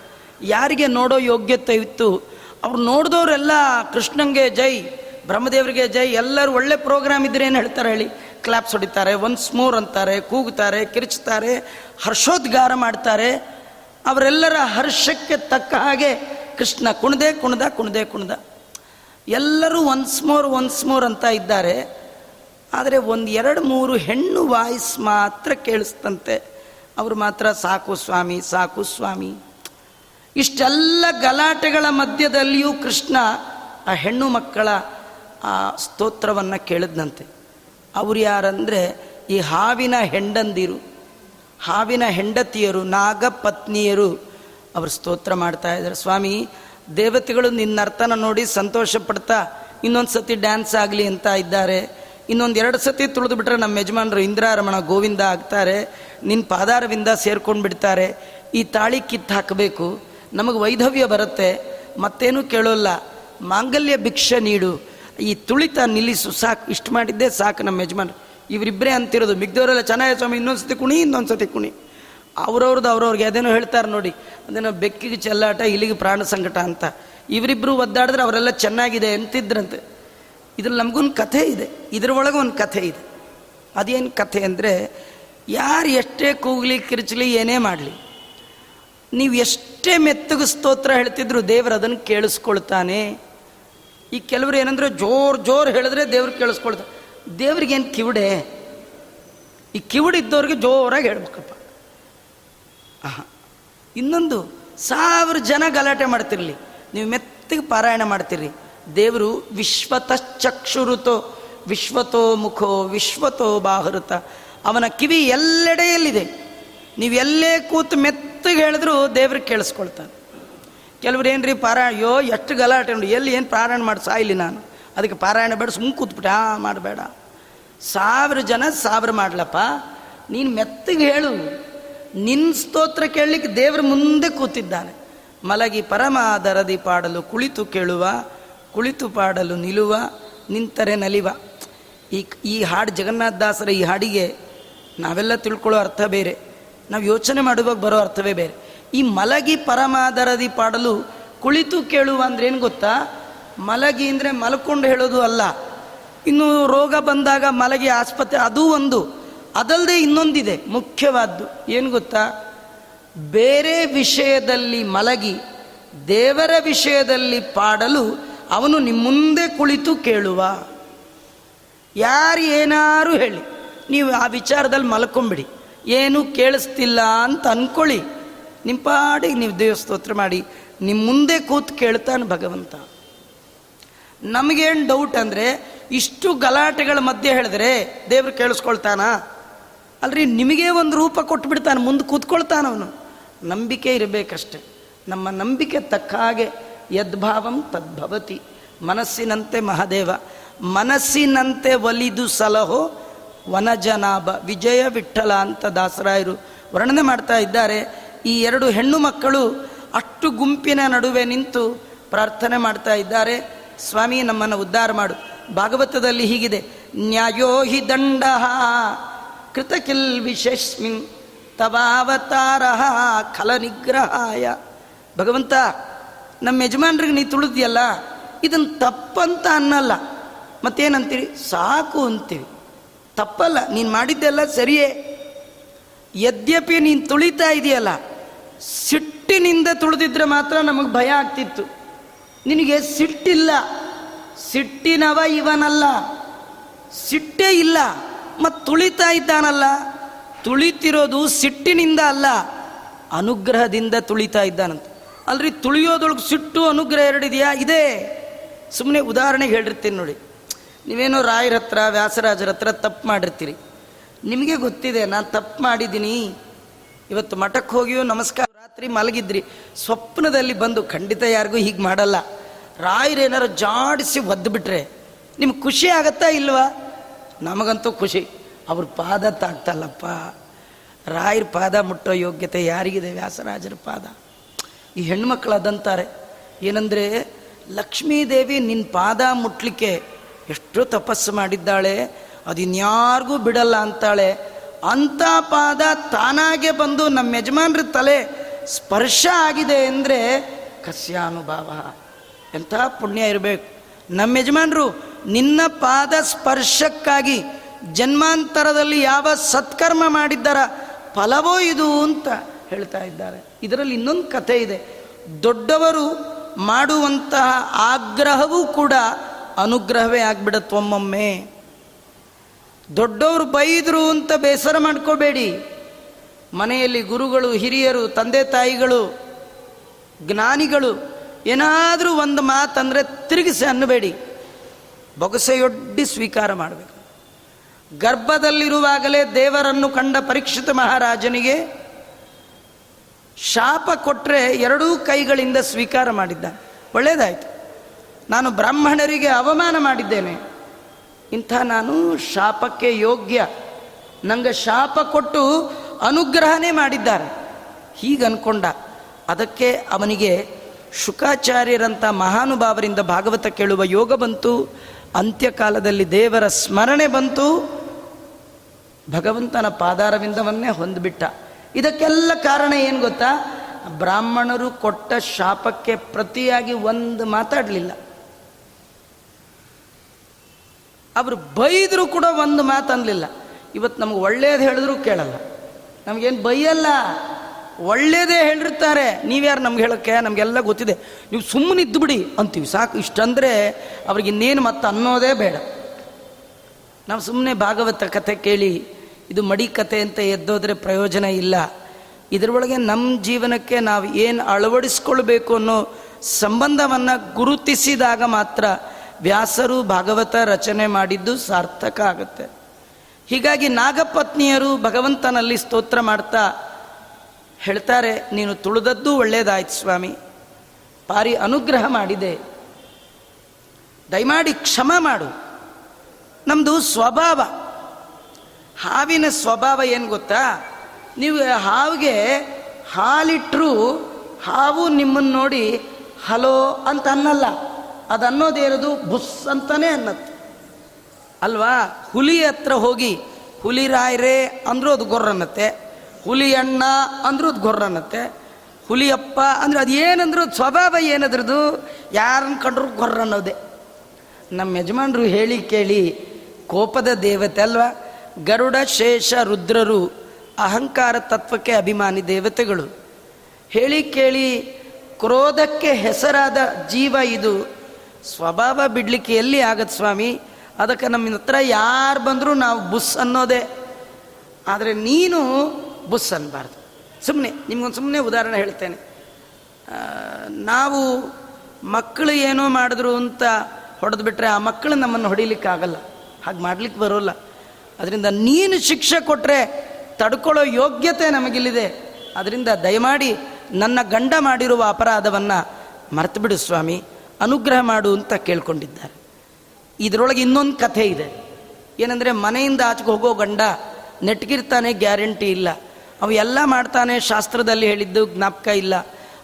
Speaker 1: ಯಾರಿಗೆ ನೋಡೋ ಯೋಗ್ಯತೆ ಇತ್ತು? ಅವ್ರು ನೋಡಿದವರೆಲ್ಲ ಕೃಷ್ಣಂಗೆ ಜೈ, ಬ್ರಹ್ಮದೇವರಿಗೆ ಜೈ, ಎಲ್ಲರೂ ಒಳ್ಳೆ ಪ್ರೋಗ್ರಾಮ್ ಇದ್ರೆ ಏನು ಹೇಳ್ತಾರೆ ಹೇಳಿ? ಕ್ಲಾಪ್ಸ್ ಹೊಡಿತಾರೆ ಒನ್ಸ್ ಮೋರ್ ಅಂತಾರೆ, ಕೂಗುತ್ತಾರೆ, ಕಿರಿಚ್ತಾರೆ, ಹರ್ಷೋದ್ಗಾರ ಮಾಡ್ತಾರೆ. ಅವರೆಲ್ಲರ ಹರ್ಷಕ್ಕೆ ತಕ್ಕ ಹಾಗೆ ಕೃಷ್ಣ ಕುಣದೆ ಕುಣದ ಕುಣದೆ ಕುಣದ. ಎಲ್ಲರೂ ಒನ್ಸ್ ಮೋರ್ ಒನ್ಸ್ ಮೋರ್ ಅಂತ ಇದ್ದಾರೆ. ಆದರೆ ಒಂದು ಎರಡು ಮೂರು ಹೆಣ್ಣು ವಾಯ್ಸ್ ಮಾತ್ರ ಕೇಳಿಸ್ತಂತೆ. ಅವರು ಮಾತ್ರ, ಸಾಕು ಸ್ವಾಮಿ ಸಾಕು ಸ್ವಾಮಿ. ಇಷ್ಟೆಲ್ಲ ಗಲಾಟೆಗಳ ಮಧ್ಯದಲ್ಲಿಯೂ ಕೃಷ್ಣ ಆ ಹೆಣ್ಣು ಮಕ್ಕಳ ಆ ಸ್ತೋತ್ರವನ್ನು ಕೇಳಿದ್ನಂತೆ. ಅವರು ಯಾರಂದರೆ, ಈ ಹಾವಿನ ಹೆಂಡಂದಿರು, ಹಾವಿನ ಹೆಂಡತಿಯರು, ನಾಗಪತ್ನಿಯರು, ಅವರು ಸ್ತೋತ್ರ ಮಾಡ್ತಾ ಇದ್ದಾರೆ. ಸ್ವಾಮಿ, ದೇವತೆಗಳು ನಿನ್ನ ಅರ್ಥನ ನೋಡಿ ಸಂತೋಷ ಪಡ್ತಾ ಇನ್ನೊಂದು ಸತಿ ಡ್ಯಾನ್ಸ್ ಆಗಲಿ ಅಂತ ಇದ್ದಾರೆ. ಇನ್ನೊಂದು ಎರಡು ಸತಿ ತುಳಿದು ಬಿಟ್ರೆ ನಮ್ಮ ಯಜಮಾನರು ಇಂದ್ರಾರಮಣ ಗೋವಿಂದ ಆಗ್ತಾರೆ ನಿನ್ನ ಪಾದಾರವಿಂದ ಸೇರ್ಕೊಂಡು ಬಿಡ್ತಾರೆ ಈ ತಾಳಿ ಕಿತ್ತು ಹಾಕಬೇಕು. ನಮಗೆ ವೈಧವ್ಯ ಬರುತ್ತೆ, ಮತ್ತೇನೂ ಕೇಳೋಲ್ಲ. ಮಾಂಗಲ್ಯ ಭಿಕ್ಷೆ ನೀಡು. ಈ ತುಳಿತ ನಿಲ್ಲಿಸು, ಸಾಕು. ಇಷ್ಟು ಮಾಡಿದ್ದೆ ಸಾಕು ನಮ್ಮ ಯಜಮಾನ್ರು. ಇವರಿಬ್ಬರೇ ಅಂತಿರೋದು. ಮಿಗ್ದವರೆಲ್ಲ ಚೆನ್ನಾಗಿ ಸ್ವಾಮಿ ಇನ್ನೊಂದು ಸತಿ ಕುಣಿ ಇನ್ನೊಂದು ಸತಿ ಕುಣಿ. ಅವ್ರವ್ರದ್ದು ಅವ್ರವ್ರಿಗೆ ಅದೇನೋ ಹೇಳ್ತಾರೆ ನೋಡಿ. ಅದೇನೋ ಬೆಕ್ಕಿಗೆ ಚೆಲ್ಲಾಟ ಇಲ್ಲಿಗೆ ಪ್ರಾಣ ಸಂಕಟ ಅಂತ. ಇವರಿಬ್ಬರು ಒದ್ದಾಡಿದ್ರೆ ಅವರೆಲ್ಲ ಚೆನ್ನಾಗಿದೆ ಅಂತಿದ್ರಂತೆ. ಇದ್ರಲ್ಲಿ ನಮಗೊಂದು ಕಥೆ ಇದೆ. ಇದರೊಳಗೆ ಒಂದು ಕಥೆ ಇದೆ. ಅದೇನು ಕಥೆ ಅಂದರೆ, ಯಾರು ಎಷ್ಟೇ ಕೂಗ್ಲಿ ಕಿರ್ಚಲಿ ಏನೇ ಮಾಡಲಿ, ನೀವು ಎಷ್ಟೇ ಮೆತ್ತಗೆ ಸ್ತೋತ್ರ ಹೇಳ್ತಿದ್ರು ದೇವರು ಅದನ್ನು ಕೇಳಿಸ್ಕೊಳ್ತಾನೆ. ಈ ಕೆಲವರು ಏನಂದ್ರೆ ಜೋರು ಜೋರು ಹೇಳಿದ್ರೆ ದೇವ್ರು ಕೇಳಿಸ್ಕೊಳ್ತಾರೆ ದೇವ್ರಿಗೇನು ಕಿವಿಡೆ? ಈ ಕಿವಿಡಿದ್ದವ್ರಿಗೆ ಜೋರಾಗಿ ಹೇಳ್ಬೇಕಪ್ಪ. ಆಹಾ. ಇನ್ನೊಂದು, ಸಾವಿರ ಜನ ಗಲಾಟೆ ಮಾಡ್ತಿರ್ಲಿ. ನೀವು ಮೆತ್ತಗೆ ಪಾರಾಯಣ ಮಾಡ್ತೀರಿ ದೇವರು ವಿಶ್ವತಶ್ಚಕ್ಷುರುತೋ ವಿಶ್ವತೋ ಮುಖೋ, ವಿಶ್ವತೋ ಬಾಹುರುತ. ಅವನ ಕಿವಿ ಎಲ್ಲೆಡೆಯಲ್ಲಿದೆ. ನೀವು ಎಲ್ಲೇ ಕೂತು ಮೆತ್ತಗೆ ಹೇಳಿದ್ರು ದೇವ್ರಿಗೆ ಕೇಳಿಸ್ಕೊಳ್ತಾನೆ. ಕೆಲವ್ರು ಏನ್ರಿ ಪಾರಾಯಣ, ಅಯ್ಯೋ, ಎಷ್ಟು ಗಲಾಟೆ ಎಲ್ಲಿ ಏನು ಪಾರಾಯಣ ಮಾಡಿ ಸಾಯಿಲಿ ನಾನು? ಅದಕ್ಕೆ ಪಾರಾಯಣ ಬೇಡ ಸುಮ್ಮನೆ ಕೂತ್ಬಿಟ್ಟೆ ಮಾಡಬೇಡ. ಸಾವಿರ ಜನ ಸಾವಿರ ಮಾಡ್ಲಪ್ಪ, ನೀನು ಮೆತ್ತಗೆ ಹೇಳು. ನಿನ್ನ ಸ್ತೋತ್ರ ಕೇಳಲಿಕ್ಕೆ ದೇವ್ರ ಮುಂದೆ ಕೂತಿದ್ದಾನೆ. ಮಲಗಿ ಪರಮಾದರದಿ ಪಾಡಲು ಕುಳಿತು ಕೇಳುವ ಕುಳಿತು ಪಾಡಲು ನಿಲುವ, ನಿಂತರೆ ನಲಿವ. ಈ ಈ ಹಾಡು ಜಗನ್ನಾಥ ದಾಸರ ಈ ಹಾಡಿಗೆ ನಾವೆಲ್ಲ ತಿಳ್ಕೊಳ್ಳೋ ಅರ್ಥ ಬೇರೆ. ನಾವು ಯೋಚನೆ ಮಾಡುವಾಗ ಬರೋ ಅರ್ಥವೇ ಬೇರೆ. ಈ ಮಲಗಿ ಪರಮಾದರದಿ ಪಾಡಲು ಕುಳಿತು ಕೇಳುವ ಅಂದ್ರೆ ಏನು ಗೊತ್ತಾ? ಮಲಗಿ ಅಂದರೆ ಮಲ್ಕೊಂಡು ಹೇಳೋದು ಅಲ್ಲ. ಇನ್ನು ರೋಗ ಬಂದಾಗ ಮಲಗಿ ಆಸ್ಪತ್ರೆ, ಅದು ಒಂದು. ಅದಲ್ಲದೆ ಇನ್ನೊಂದಿದೆ, ಮುಖ್ಯವಾದ್ದು. ಏನು ಗೊತ್ತಾ? ಬೇರೆ ವಿಷಯದಲ್ಲಿ ಮಲಗಿ, ದೇವರ ವಿಷಯದಲ್ಲಿ ಪಾಡಲು ಅವನು ನಿಮ್ಮ ಮುಂದೆ ಕುಳಿತು ಕೇಳುವ. ಯಾರು ಏನಾರು ಹೇಳಿ, ನೀವು ಆ ವಿಚಾರದಲ್ಲಿ ಮಲ್ಕೊಂಬಿಡಿ. ಏನು ಕೇಳಿಸ್ತಿಲ್ಲ ಅಂತ ಅನ್ಕೊಳ್ಳಿ. ನಿಮ್ಮ ಪಾಡಿಗೆ ನೀವು ದೇವ ಸ್ತೋತ್ರ ಮಾಡಿ ನಿಮ್ಮ ಮುಂದೆ ಕೂತು ಕೇಳ್ತಾನೆ ಭಗವಂತ. ನಮಗೇನು ಡೌಟ್ ಅಂದರೆ, ಇಷ್ಟು ಗಲಾಟೆಗಳ ಮಧ್ಯೆ ಹೇಳಿದ್ರೆ ದೇವರು ಕೇಳಿಸ್ಕೊಳ್ತಾನ? ಅಲ್ರಿ, ನಿಮಗೆ ಒಂದು ರೂಪ ಕೊಟ್ಟು ಬಿಡ್ತಾನೆ ಮುಂದೆ ಕೂತ್ಕೊಳ್ತಾನವನು. ನಂಬಿಕೆ ಇರಬೇಕಷ್ಟೆ. ನಮ್ಮ ನಂಬಿಕೆ ತಕ್ಕ ಹಾಗೆ ಯದ್ಭಾವಂ ತದ್ಭವತಿ. ಮನಸ್ಸಿನಂತೆ ಮಹಾದೇವ, ಮನಸ್ಸಿನಂತೆ ಒಲಿದು ಸಲಹೋ ವನಜನಾಭ, ವಿಜಯ ವಿಠಲ ಅಂತ ದಾಸರಾಯರು ವರ್ಣನೆ ಮಾಡ್ತಾ ಇದ್ದಾರೆ. ಈ ಎರಡು ಹೆಣ್ಣು ಮಕ್ಕಳು ಅಷ್ಟು ಗುಂಪಿನ ನಡುವೆ ನಿಂತು ಪ್ರಾರ್ಥನೆ ಮಾಡ್ತಾ ಇದ್ದಾರೆ. ಸ್ವಾಮಿ, ನಮ್ಮನ್ನು ಉದ್ಧಾರ ಮಾಡು. ಭಾಗವತದಲ್ಲಿ ಹೀಗಿದೆ, ನ್ಯಾಯೋ ಹಿ ದಂಡ ಕೃತಕಿಲ್ ವಿಶೇಷ್ಮಿನ್ ತವಾವತಾರ ಖಲ ನಿಗ್ರಹಾಯ. ಭಗವಂತ ನಮ್ಮ ಯಜಮಾನ್ರಿಗೆ ನೀ ತುಳಿದ್ಯಲ್ಲ? ಇದನ್ನು ತಪ್ಪಂತ ಅನ್ನಲ್ಲ. ಮತ್ತೇನಂತೀರಿ? ಸಾಕು ಅಂತೀವಿ. ತಪ್ಪಲ್ಲ, ನೀನು ಮಾಡಿದ್ದೆಲ್ಲ ಸರಿಯೇ. ಯದ್ಯಪಿ ನೀನು ತುಳಿತಾ ಇದೆಯಲ್ಲ, ಸಿಟ್ಟಿನಿಂದ ತುಳಿದಿದ್ರೆ ಮಾತ್ರ ನಮಗೆ ಭಯ ಆಗ್ತಿತ್ತು. ನಿನಗೆ ಸಿಟ್ಟಿಲ್ಲ. ಸಿಟ್ಟಿನವ ಇವನಲ್ಲ. ಸಿಟ್ಟೇ ಇಲ್ಲ. ಮತ್ತು ತುಳಿತಾ ಇದ್ದಾನಲ್ಲ. ತುಳಿತಿರೋದು ಸಿಟ್ಟಿನಿಂದ ಅಲ್ಲ, ಅನುಗ್ರಹದಿಂದ ತುಳಿತಾ ಇದ್ದಾನಂತ. ಅಲ್ರಿ ತುಳಿಯೋದೊಳಗೆ ಸಿಟ್ಟು ಅನುಗ್ರಹ ಎರಡಿದೆಯಾ? ಇದೆ. ಸುಮ್ಮನೆ ಉದಾಹರಣೆಗೆ ಹೇಳಿರ್ತೀನಿ ನೋಡಿ. ನೀವೇನೋ ರಾಯರ ಹತ್ರ, ವ್ಯಾಸರಾಜರ ಹತ್ರ ತಪ್ಪು ಮಾಡಿರ್ತೀರಿ. ನಿಮಗೆ ಗೊತ್ತಿದೆ, ನಾನು ತಪ್ಪು ಮಾಡಿದ್ದೀನಿ. ಇವತ್ತು ಮಠಕ್ಕೆ ಹೋಗಿಯೋ ನಮಸ್ಕಾರ, ರಾತ್ರಿ ಮಲಗಿದ್ರಿ. ಸ್ವಪ್ನದಲ್ಲಿ ಬಂದು ಖಂಡಿತ ಯಾರಿಗೂ ಹೀಗೆ ಮಾಡಲ್ಲ. ರಾಯರೇನಾರು ಜಾಡಿಸಿ ಒದ್ದುಬಿಟ್ರೆ ನಿಮ್ಗೆ ಖುಷಿ ಆಗತ್ತಾ ಇಲ್ವಾ? ನಮಗಂತೂ ಖುಷಿ. ಅವ್ರ ಪಾದ ತಾಕ್ತಲ್ಲಪ್ಪ ರಾಯರ ಪಾದ ಮುಟ್ಟೋ ಯೋಗ್ಯತೆ ಯಾರಿಗಿದೆ? ವ್ಯಾಸರಾಜರ ಪಾದ. ಈ ಹೆಣ್ಮಕ್ಳು ಅದಂತಾರೆ ಏನಂದರೆ, ಲಕ್ಷ್ಮೀದೇವಿ ನಿನ್ನ ಪಾದ ಮುಟ್ಲಿಕ್ಕೆ ಎಷ್ಟು ತಪಸ್ಸು ಮಾಡಿದ್ದಾಳೆ ಅದು ಇನ್ಯಾರಿಗೂ ಬಿಡಲ್ಲ ಅಂತಾಳೆ. ಅಂಥ ಪಾದ ತಾನಾಗೆ ಬಂದು ನಮ್ಮ ಯಜಮಾನ್ರ ತಲೆ ಸ್ಪರ್ಶ ಆಗಿದೆ ಅಂದರೆ ಕಸ್ಯಾನುಭಾವ. ಎಂಥ ಪುಣ್ಯ ಇರಬೇಕು. ನಮ್ಮ ಯಜಮಾನರು ನಿನ್ನ ಪಾದ ಸ್ಪರ್ಶಕ್ಕಾಗಿ ಜನ್ಮಾಂತರದಲ್ಲಿ ಯಾವ ಸತ್ಕರ್ಮ ಮಾಡಿದ್ದಾರ ಫಲವೋ ಇದು ಅಂತ ಹೇಳ್ತಾ ಇದ್ದಾರೆ. ಇದರಲ್ಲಿ ಇನ್ನೊಂದು ಕಥೆ ಇದೆ. ದೊಡ್ಡವರು ಮಾಡುವಂತಹ ಆಗ್ರಹವೂ ಕೂಡ ಅನುಗ್ರಹವೇ ಆಗ್ಬಿಡತ್ವಮ್ಮೊಮ್ಮೆ ದೊಡ್ಡವರು ಬೈದರು ಅಂತ ಬೇಸರ ಮಾಡ್ಕೋಬೇಡಿ. ಮನೆಯಲ್ಲಿ ಗುರುಗಳು, ಹಿರಿಯರು, ತಂದೆ ತಾಯಿಗಳು, ಜ್ಞಾನಿಗಳು, ಏನಾದರೂ ಒಂದು ಮಾತಂದರೆ ತಿರುಗಿಸಿ ಅನ್ನಬೇಡಿ. ಬೊಗಸೆಯೊಡ್ಡಿ ಸ್ವೀಕಾರ ಮಾಡಬೇಕು. ಗರ್ಭದಲ್ಲಿರುವಾಗಲೇ ದೇವರನ್ನು ಕಂಡ ಪರೀಕ್ಷಿತ ಮಹಾರಾಜನಿಗೆ ಶಾಪ ಕೊಟ್ಟರೆ ಎರಡೂ ಕೈಗಳಿಂದ ಸ್ವೀಕಾರ ಮಾಡಿದ್ದ. ಒಳ್ಳೆಯದಾಯಿತು ನಾನು ಬ್ರಾಹ್ಮಣರಿಗೆ ಅವಮಾನ ಮಾಡಿದ್ದೇನೆ. ಇಂಥ ನಾನು ಶಾಪಕ್ಕೆ ಯೋಗ್ಯ. ನನಗೆ ಶಾಪ ಕೊಟ್ಟು ಅನುಗ್ರಹನೇ ಮಾಡಿದ್ದಾರೆ. ಹೀಗೆ ಅನ್ಕೊಂಡ ಅದಕ್ಕೆ ಅವನಿಗೆ ಶುಕಾಚಾರ್ಯರಂಥ ಮಹಾನುಭಾವರಿಂದ ಭಾಗವತ ಕೇಳುವ ಯೋಗ ಬಂತು. ಅಂತ್ಯಕಾಲದಲ್ಲಿ ದೇವರ ಸ್ಮರಣೆ ಬಂತು. ಭಗವಂತನ ಪಾದಾರವಿಂದವನ್ನೇ ಹೊಂದ್ಬಿಟ್ಟ. ಇದಕ್ಕೆಲ್ಲ ಕಾರಣ ಏನು ಗೊತ್ತಾ? ಬ್ರಾಹ್ಮಣರು ಕೊಟ್ಟ ಶಾಪಕ್ಕೆ ಪ್ರತಿಯಾಗಿ ಒಂದು ಮಾತಾಡಲಿಲ್ಲ. ಅವರು ಬೈದರೂ ಕೂಡ ಒಂದು ಮಾತು ಅನ್ನಲಿಲ್ಲ ಇವತ್ತು ನಮ್ಗೆ ಒಳ್ಳೇದು ಹೇಳಿದ್ರು ಕೇಳಲ್ಲ. ನಮಗೇನು ಬೈಯಲ್ಲ. ಒಳ್ಳೇದೇ ಹೇಳಿರ್ತಾರೆ. ನೀವ್ಯಾರು ನಮ್ಗೆ ಹೇಳೋಕ್ಕೆ? ನಮಗೆಲ್ಲ ಗೊತ್ತಿದೆ. ನೀವು ಸುಮ್ಮನೆ ಇದ್ದುಬಿಡಿ ಅಂತೀವಿ. ಸಾಕು, ಇಷ್ಟಂದರೆ ಅವ್ರಿಗೆ ಇನ್ನೇನು ಮತ್ತೆ ಅನ್ನೋದೇ ಬೇಡ. ನಾವು ಸುಮ್ಮನೆ ಭಾಗವತ ಕಥೆ ಕೇಳಿ ಇದು ಮಡಿ ಕತೆ ಅಂತ ಎದ್ದೋದ್ರೆ ಪ್ರಯೋಜನ ಇಲ್ಲ. ಇದರೊಳಗೆ ನಮ್ಮ ಜೀವನಕ್ಕೆ ನಾವು ಏನು ಅಳವಡಿಸ್ಕೊಳ್ಬೇಕು ಅನ್ನೋ ಸಂಬಂಧವನ್ನು ಗುರುತಿಸಿದಾಗ ಮಾತ್ರ ವ್ಯಾಸರು ಭಾಗವತ ರಚನೆ ಮಾಡಿದ್ದು ಸಾರ್ಥಕ ಆಗುತ್ತೆ. ಹೀಗಾಗಿ ನಾಗಪತ್ನಿಯರು ಭಗವಂತನಲ್ಲಿ ಸ್ತೋತ್ರ ಮಾಡ್ತಾ ಹೇಳ್ತಾರೆ, ನೀನು ತುಳಿದದ್ದು ಒಳ್ಳೇದಾಯ್ತು ಸ್ವಾಮಿ. ಪಾರಿ ಅನುಗ್ರಹ ಮಾಡಿದೆ. ದಯಮಾಡಿ ಕ್ಷಮ ಮಾಡು. ನಮ್ಮದು ಸ್ವಭಾವ ಹಾವಿನ ಸ್ವಭಾವ ಏನು ಗೊತ್ತಾ? ನೀವು ಹಾವಿಗೆ ಹಾಲಿಟ್ಟರು ಹಾವು ನಿಮ್ಮನ್ನು ನೋಡಿ ಹಲೋ ಅಂತ ಅನ್ನಲ್ಲ. ಅದು ಅನ್ನೋದೇನದು ಬುಸ್ ಅಂತಾನೆ ಅನ್ನತ್ತೆ. ಅಲ್ವಾ? ಹುಲಿ ಹತ್ರ ಹೋಗಿ ಹುಲಿ ರಾಯ್ರೆ ಅಂದ್ರೂ ಅದು ಗೊರ್ರನ್ನತ್ತೆ ಹುಲಿ ಅಣ್ಣ ಅಂದ್ರೂ ಅದು ಗೊರ್ರನ್ನತ್ತೆ ಹುಲಿಯಪ್ಪ ಅಂದ್ರೆ ಅದು ಏನಂದ್ರೂ ಸ್ವಭಾವ ಏನದ್ರದ್ದು ಯಾರನ್ನ ಕಂಡ್ರು ಗೊರ್ರನ್ನೋದೆ ನಮ್ಮ ಯಜಮಾನರು ಹೇಳಿ ಕೇಳಿ ಕೋಪದ ದೇವತೆ ಅಲ್ವಾ? ಗರುಡ, ಶೇಷ, ರುದ್ರರು ಅಹಂಕಾರ ತತ್ವಕ್ಕೆ ಅಭಿಮಾನಿ ದೇವತೆಗಳು. ಹೇಳಿ ಕೇಳಿ ಕ್ರೋಧಕ್ಕೆ ಹೆಸರಾದ ಜೀವ ಇದು. ಸ್ವಭಾವ ಬಿಡಲಿಕ್ಕೆ ಎಲ್ಲಿ ಆಗತ್ತೆ ಸ್ವಾಮಿ? ಅದಕ್ಕೆ ನಮ್ಮ ಹತ್ರ ಯಾರು ಬಂದರೂ ನಾವು ಬುಸ್ ಅನ್ನೋದೇ. ಆದರೆ ನೀನು ಬುಸ್ ಅನ್ನಬಾರ್ದು ಸುಮ್ಮನೆ ನಿಮ್ಗೊಂದು ಸುಮ್ಮನೆ ಉದಾಹರಣೆ ಹೇಳ್ತೇನೆ. ನಾವು ಮಕ್ಕಳು ಏನೋ ಮಾಡಿದ್ರು ಅಂತ ಹೊಡೆದು ಬಿಟ್ರೆ ಆ ಮಕ್ಕಳು ನಮ್ಮನ್ನು ಹೊಡಿಲಿಕ್ಕಾಗಲ್ಲ. ಹಾಗೆ ಮಾಡ್ಲಿಕ್ಕೆ ಬರೋಲ್ಲ. ಅದರಿಂದ ನೀನು ಶಿಕ್ಷೆ ಕೊಟ್ಟರೆ ತಡ್ಕೊಳ್ಳೋ ಯೋಗ್ಯತೆ ನಮಗಿಲ್ಲಿದೆ. ಅದರಿಂದ ದಯಮಾಡಿ ನನ್ನ ಗಂಡ ಮಾಡಿರುವ ಅಪರಾಧವನ್ನು ಮರೆತುಬಿಡು ಸ್ವಾಮಿ, ಅನುಗ್ರಹ ಮಾಡು ಅಂತ ಕೇಳ್ಕೊಂಡಿದ್ದಾರೆ. ಇದರೊಳಗೆ ಇನ್ನೊಂದು ಕಥೆ ಇದೆ. ಏನಂದರೆ ಮನೆಯಿಂದ ಆಚೆಗೆ ಹೋಗೋ ಗಂಡ ನೆಟ್ಗಿರ್ತಾನೆ ಗ್ಯಾರಂಟಿ ಇಲ್ಲ. ಅವು ಎಲ್ಲ ಮಾಡ್ತಾನೆ ಶಾಸ್ತ್ರದಲ್ಲಿ ಹೇಳಿದ್ದು ಜ್ಞಾಪಕ ಇಲ್ಲ.